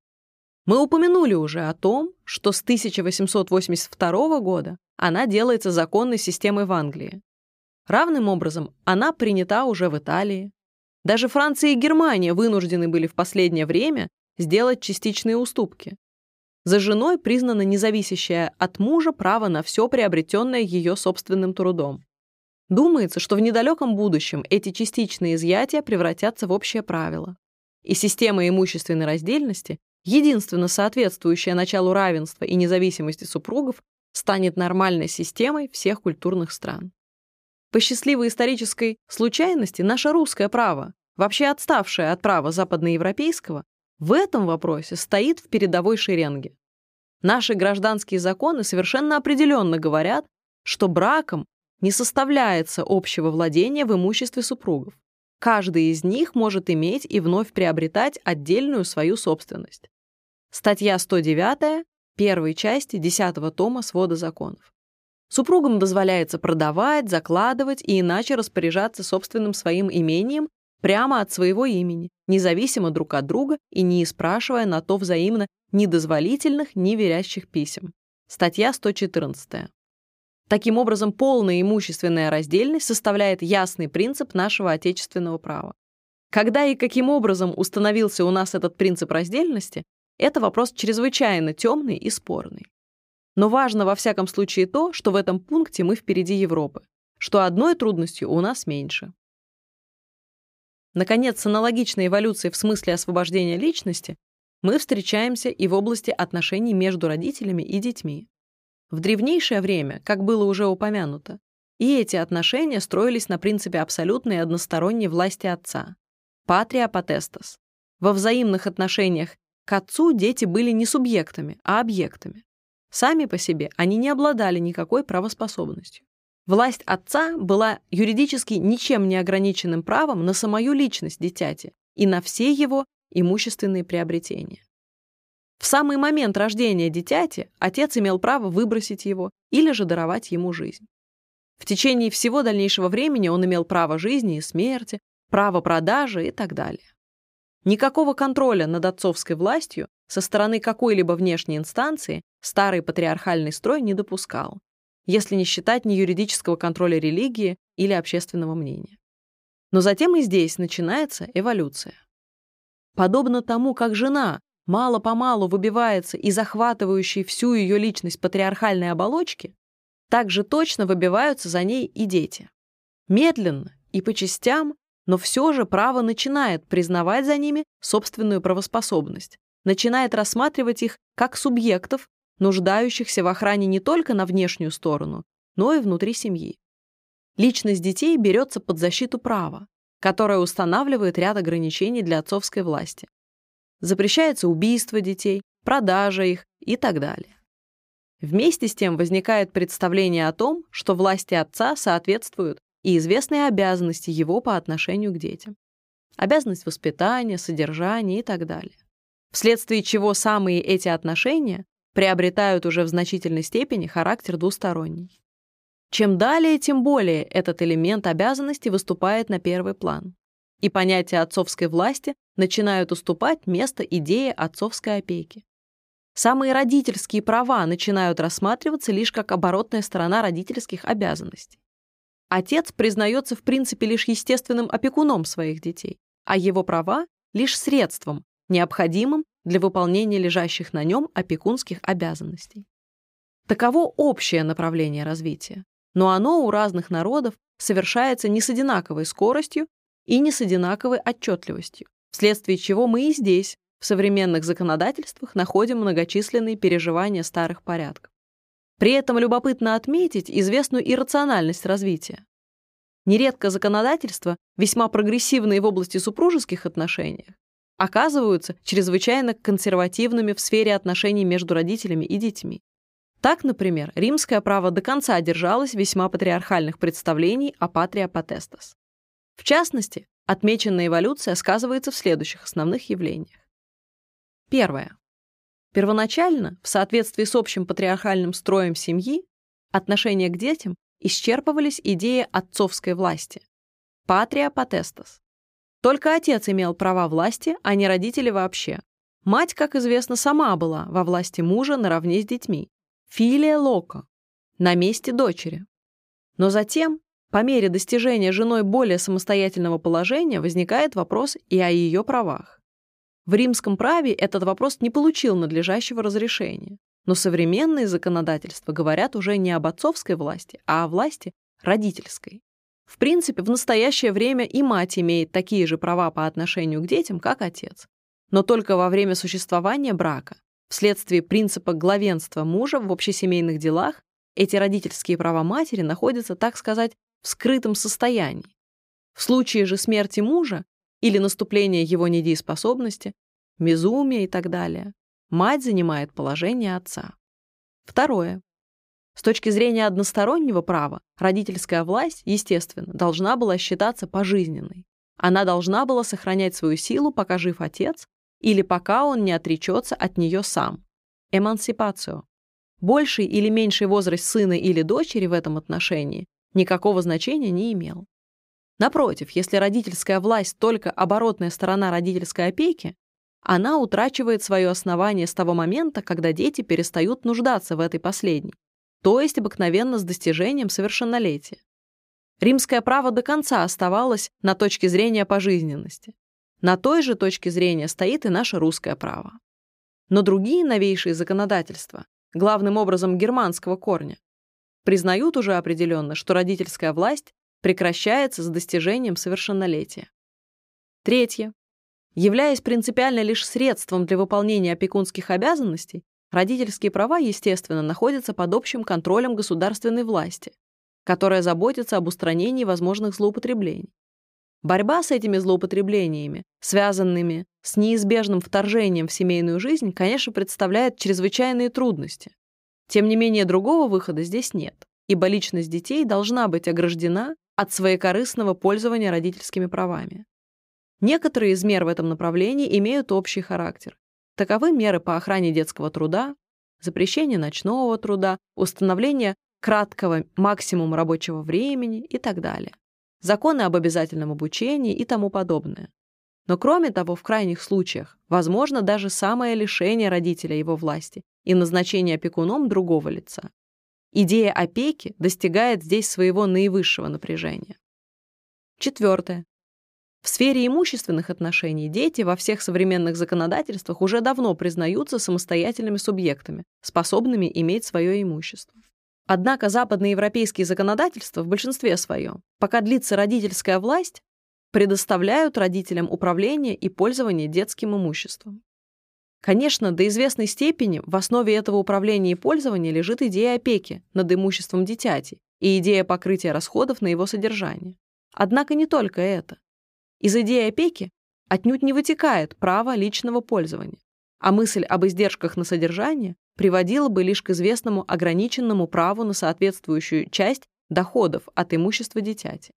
[SPEAKER 2] Мы упомянули уже о том, что с 1882 года она делается законной системой в Англии. Равным образом она принята уже в Италии. Даже Франция и Германия вынуждены были в последнее время сделать частичные уступки. За женой признано независящее от мужа право на все приобретенное ее собственным трудом. Думается, что в недалеком будущем эти частичные изъятия превратятся в общее правило и система имущественной раздельности, единственно соответствующая началу равенства и независимости супругов, станет нормальной системой всех культурных стран. По счастливой исторической случайности наше русское право, вообще отставшее от права западноевропейского, в этом вопросе стоит в передовой шеренге. Наши гражданские законы совершенно определенно говорят, что браком не составляется общего владения в имуществе супругов. Каждый из них может иметь и вновь приобретать отдельную свою собственность. Статья 109 первой части 10 тома свода законов. Супругам дозволяется продавать, закладывать и иначе распоряжаться собственным своим имением прямо от своего имени, независимо друг от друга и не спрашивая на то взаимно ни дозволительных, ни верящих писем. Статья 114. Таким образом, полная имущественная раздельность составляет ясный принцип нашего отечественного права. Когда и каким образом установился у нас этот принцип раздельности, это вопрос чрезвычайно темный и спорный. Но важно во всяком случае то, что в этом пункте мы впереди Европы, что одной трудностью у нас меньше. Наконец, с аналогичной эволюцией в смысле освобождения личности мы встречаемся и в области отношений между родителями и детьми. В древнейшее время, как было уже упомянуто, и эти отношения строились на принципе абсолютной односторонней власти отца – патрия потестас. Во взаимных отношениях к отцу дети были не субъектами, а объектами. Сами по себе они не обладали никакой правоспособностью. Власть отца была юридически ничем не ограниченным правом на самую личность дитяти и на все его имущественные приобретения. В самый момент рождения дитяти отец имел право выбросить его или же даровать ему жизнь. В течение всего дальнейшего времени он имел право жизни и смерти, право продажи и так далее. Никакого контроля над отцовской властью со стороны какой-либо внешней инстанции старый патриархальный строй не допускал, если не считать ни юридического контроля религии или общественного мнения. Но затем и здесь начинается эволюция. Подобно тому, как жена мало-помалу выбивается из захватывающей всю ее личность патриархальной оболочки, так же точно выбиваются за ней и дети. Медленно и по частям, но все же право начинает признавать за ними собственную правоспособность, начинает рассматривать их как субъектов, нуждающихся в охране не только на внешнюю сторону, но и внутри семьи. Личность детей берется под защиту права, которое устанавливает ряд ограничений для отцовской власти. Запрещается убийство детей, продажа их и так далее. Вместе с тем возникает представление о том, что власти отца соответствуют и известные обязанности его по отношению к детям. Обязанность воспитания, содержания и так далее. Вследствие чего самые эти отношения приобретают уже в значительной степени характер двусторонний. Чем далее, тем более этот элемент обязанности выступает на первый план. И понятия отцовской власти начинают уступать место идее отцовской опеки. Самые родительские права начинают рассматриваться лишь как оборотная сторона родительских обязанностей. Отец признается в принципе лишь естественным опекуном своих детей, а его права — лишь средством, необходимым для выполнения лежащих на нем опекунских обязанностей. Таково общее направление развития, но оно у разных народов совершается не с одинаковой скоростью и не с одинаковой отчетливостью, вследствие чего мы и здесь, в современных законодательствах, находим многочисленные переживания старых порядков. При этом любопытно отметить известную иррациональность развития. Нередко законодательства, весьма прогрессивные в области супружеских отношений, оказываются чрезвычайно консервативными в сфере отношений между родителями и детьми. Так, например, римское право до конца держалось весьма патриархальных представлений о патрия потестас. В частности, отмеченная эволюция сказывается в следующих основных явлениях. Первое. Первоначально, в соответствии с общим патриархальным строем семьи, отношения к детям исчерпывались идеи отцовской власти – патрия потестас. Только отец имел права власти, а не родители вообще. Мать, как известно, сама была во власти мужа наравне с детьми. Филия лока, на месте дочери. Но затем по мере достижения женой более самостоятельного положения возникает вопрос и о ее правах. В римском праве этот вопрос не получил надлежащего разрешения, но современные законодательства говорят уже не об отцовской власти, а о власти родительской. В принципе, в настоящее время и мать имеет такие же права по отношению к детям, как отец, но только во время существования брака, вследствие принципа главенства мужа в общесемейных делах эти родительские права матери находятся, так сказать, в скрытом состоянии. В случае же смерти мужа или наступления его недееспособности, безумия и так далее, мать занимает положение отца. Второе. С точки зрения одностороннего права, родительская власть, естественно, должна была считаться пожизненной. Она должна была сохранять свою силу, пока жив отец, или пока он не отречется от нее сам. Эмансипацию. Больший или меньший возраст сына или дочери в этом отношении никакого значения не имел. Напротив, если родительская власть только оборотная сторона родительской опеки, она утрачивает свое основание с того момента, когда дети перестают нуждаться в этой последней, то есть обыкновенно с достижением совершеннолетия. Римское право до конца оставалось на точке зрения пожизненности. На той же точке зрения стоит и наше русское право. Но другие новейшие законодательства, главным образом германского корня, признают уже определенно, что родительская власть прекращается с достижением совершеннолетия. Третье. Являясь принципиально лишь средством для выполнения опекунских обязанностей, родительские права, естественно, находятся под общим контролем государственной власти, которая заботится об устранении возможных злоупотреблений. Борьба с этими злоупотреблениями, связанными с неизбежным вторжением в семейную жизнь, конечно, представляет чрезвычайные трудности. Тем не менее, другого выхода здесь нет, ибо личность детей должна быть ограждена от своекорыстного пользования родительскими правами. Некоторые из мер в этом направлении имеют общий характер. Таковы меры по охране детского труда, запрещение ночного труда, установление краткого максимума рабочего времени и так далее, законы об обязательном обучении и тому подобное. Но кроме того, в крайних случаях, возможно даже самое лишение родителя его власти и назначение опекуном другого лица. Идея опеки достигает здесь своего наивысшего напряжения. Четвертое. В сфере имущественных отношений дети во всех современных законодательствах уже давно признаются самостоятельными субъектами, способными иметь свое имущество. Однако западноевропейские законодательства в большинстве своем, пока длится родительская власть, предоставляют родителям управление и пользование детским имуществом. Конечно, до известной степени в основе этого управления и пользования лежит идея опеки над имуществом дитяти и идея покрытия расходов на его содержание. Однако не только это. Из идеи опеки отнюдь не вытекает право личного пользования, а мысль об издержках на содержание приводила бы лишь к известному ограниченному праву на соответствующую часть доходов от имущества дитяти.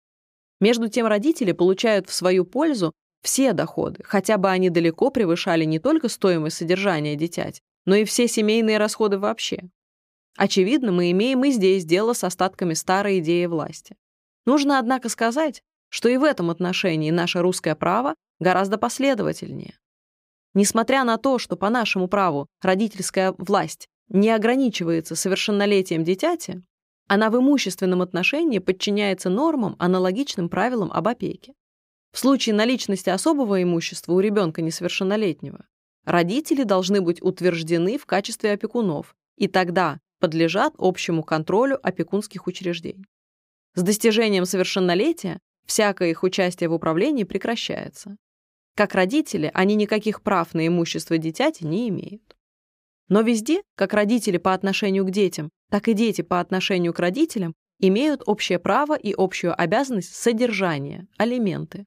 [SPEAKER 2] Между тем родители получают в свою пользу все доходы, хотя бы они далеко превышали не только стоимость содержания дитяти, но и все семейные расходы вообще. Очевидно, мы имеем и здесь дело с остатками старой идеи власти. Нужно, однако, сказать, что и в этом отношении наше русское право гораздо последовательнее. Несмотря на то, что по нашему праву родительская власть не ограничивается совершеннолетием дитяти, она в имущественном отношении подчиняется нормам, аналогичным правилам об опеке. В случае наличности особого имущества у ребенка несовершеннолетнего родители должны быть утверждены в качестве опекунов и тогда подлежат общему контролю опекунских учреждений. С достижением совершеннолетия всякое их участие в управлении прекращается. Как родители, они никаких прав на имущество дитяти не имеют. Но везде, как родители по отношению к детям, так и дети по отношению к родителям, имеют общее право и общую обязанность содержания, алименты.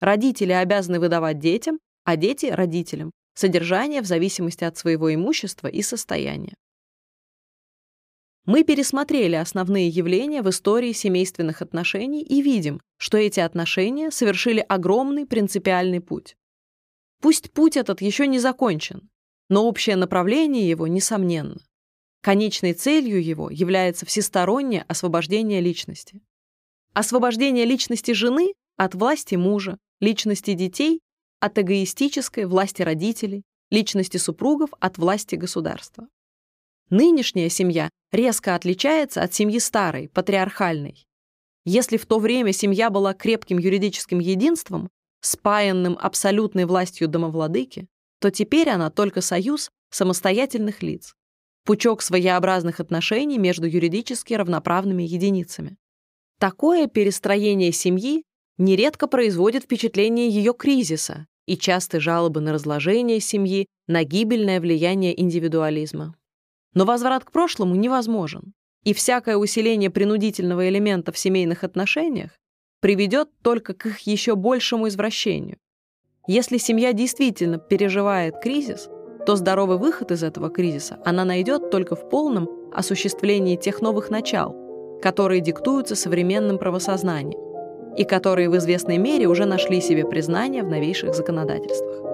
[SPEAKER 2] Родители обязаны выдавать детям, а дети – родителям, содержание в зависимости от своего имущества и состояния. Мы пересмотрели основные явления в истории семейственных отношений и видим, что эти отношения совершили огромный принципиальный путь. Пусть путь этот еще не закончен, но общее направление его несомненно. Конечной целью его является всестороннее освобождение личности. Освобождение личности жены от власти мужа, личности детей от эгоистической власти родителей, личности супругов от власти государства. Нынешняя семья резко отличается от семьи старой, патриархальной. Если в то время семья была крепким юридическим единством, спаянным абсолютной властью домовладыки, то теперь она только союз самостоятельных лиц, пучок своеобразных отношений между юридически равноправными единицами. Такое перестроение семьи нередко производит впечатление ее кризиса и частые жалобы на разложение семьи, на гибельное влияние индивидуализма. Но возврат к прошлому невозможен. И всякое усиление принудительного элемента в семейных отношениях приведет только к их еще большему извращению. Если семья действительно переживает кризис, то здоровый выход из этого кризиса она найдет только в полном осуществлении тех новых начал, которые диктуются современным правосознанием и которые в известной мере уже нашли себе признание в новейших законодательствах.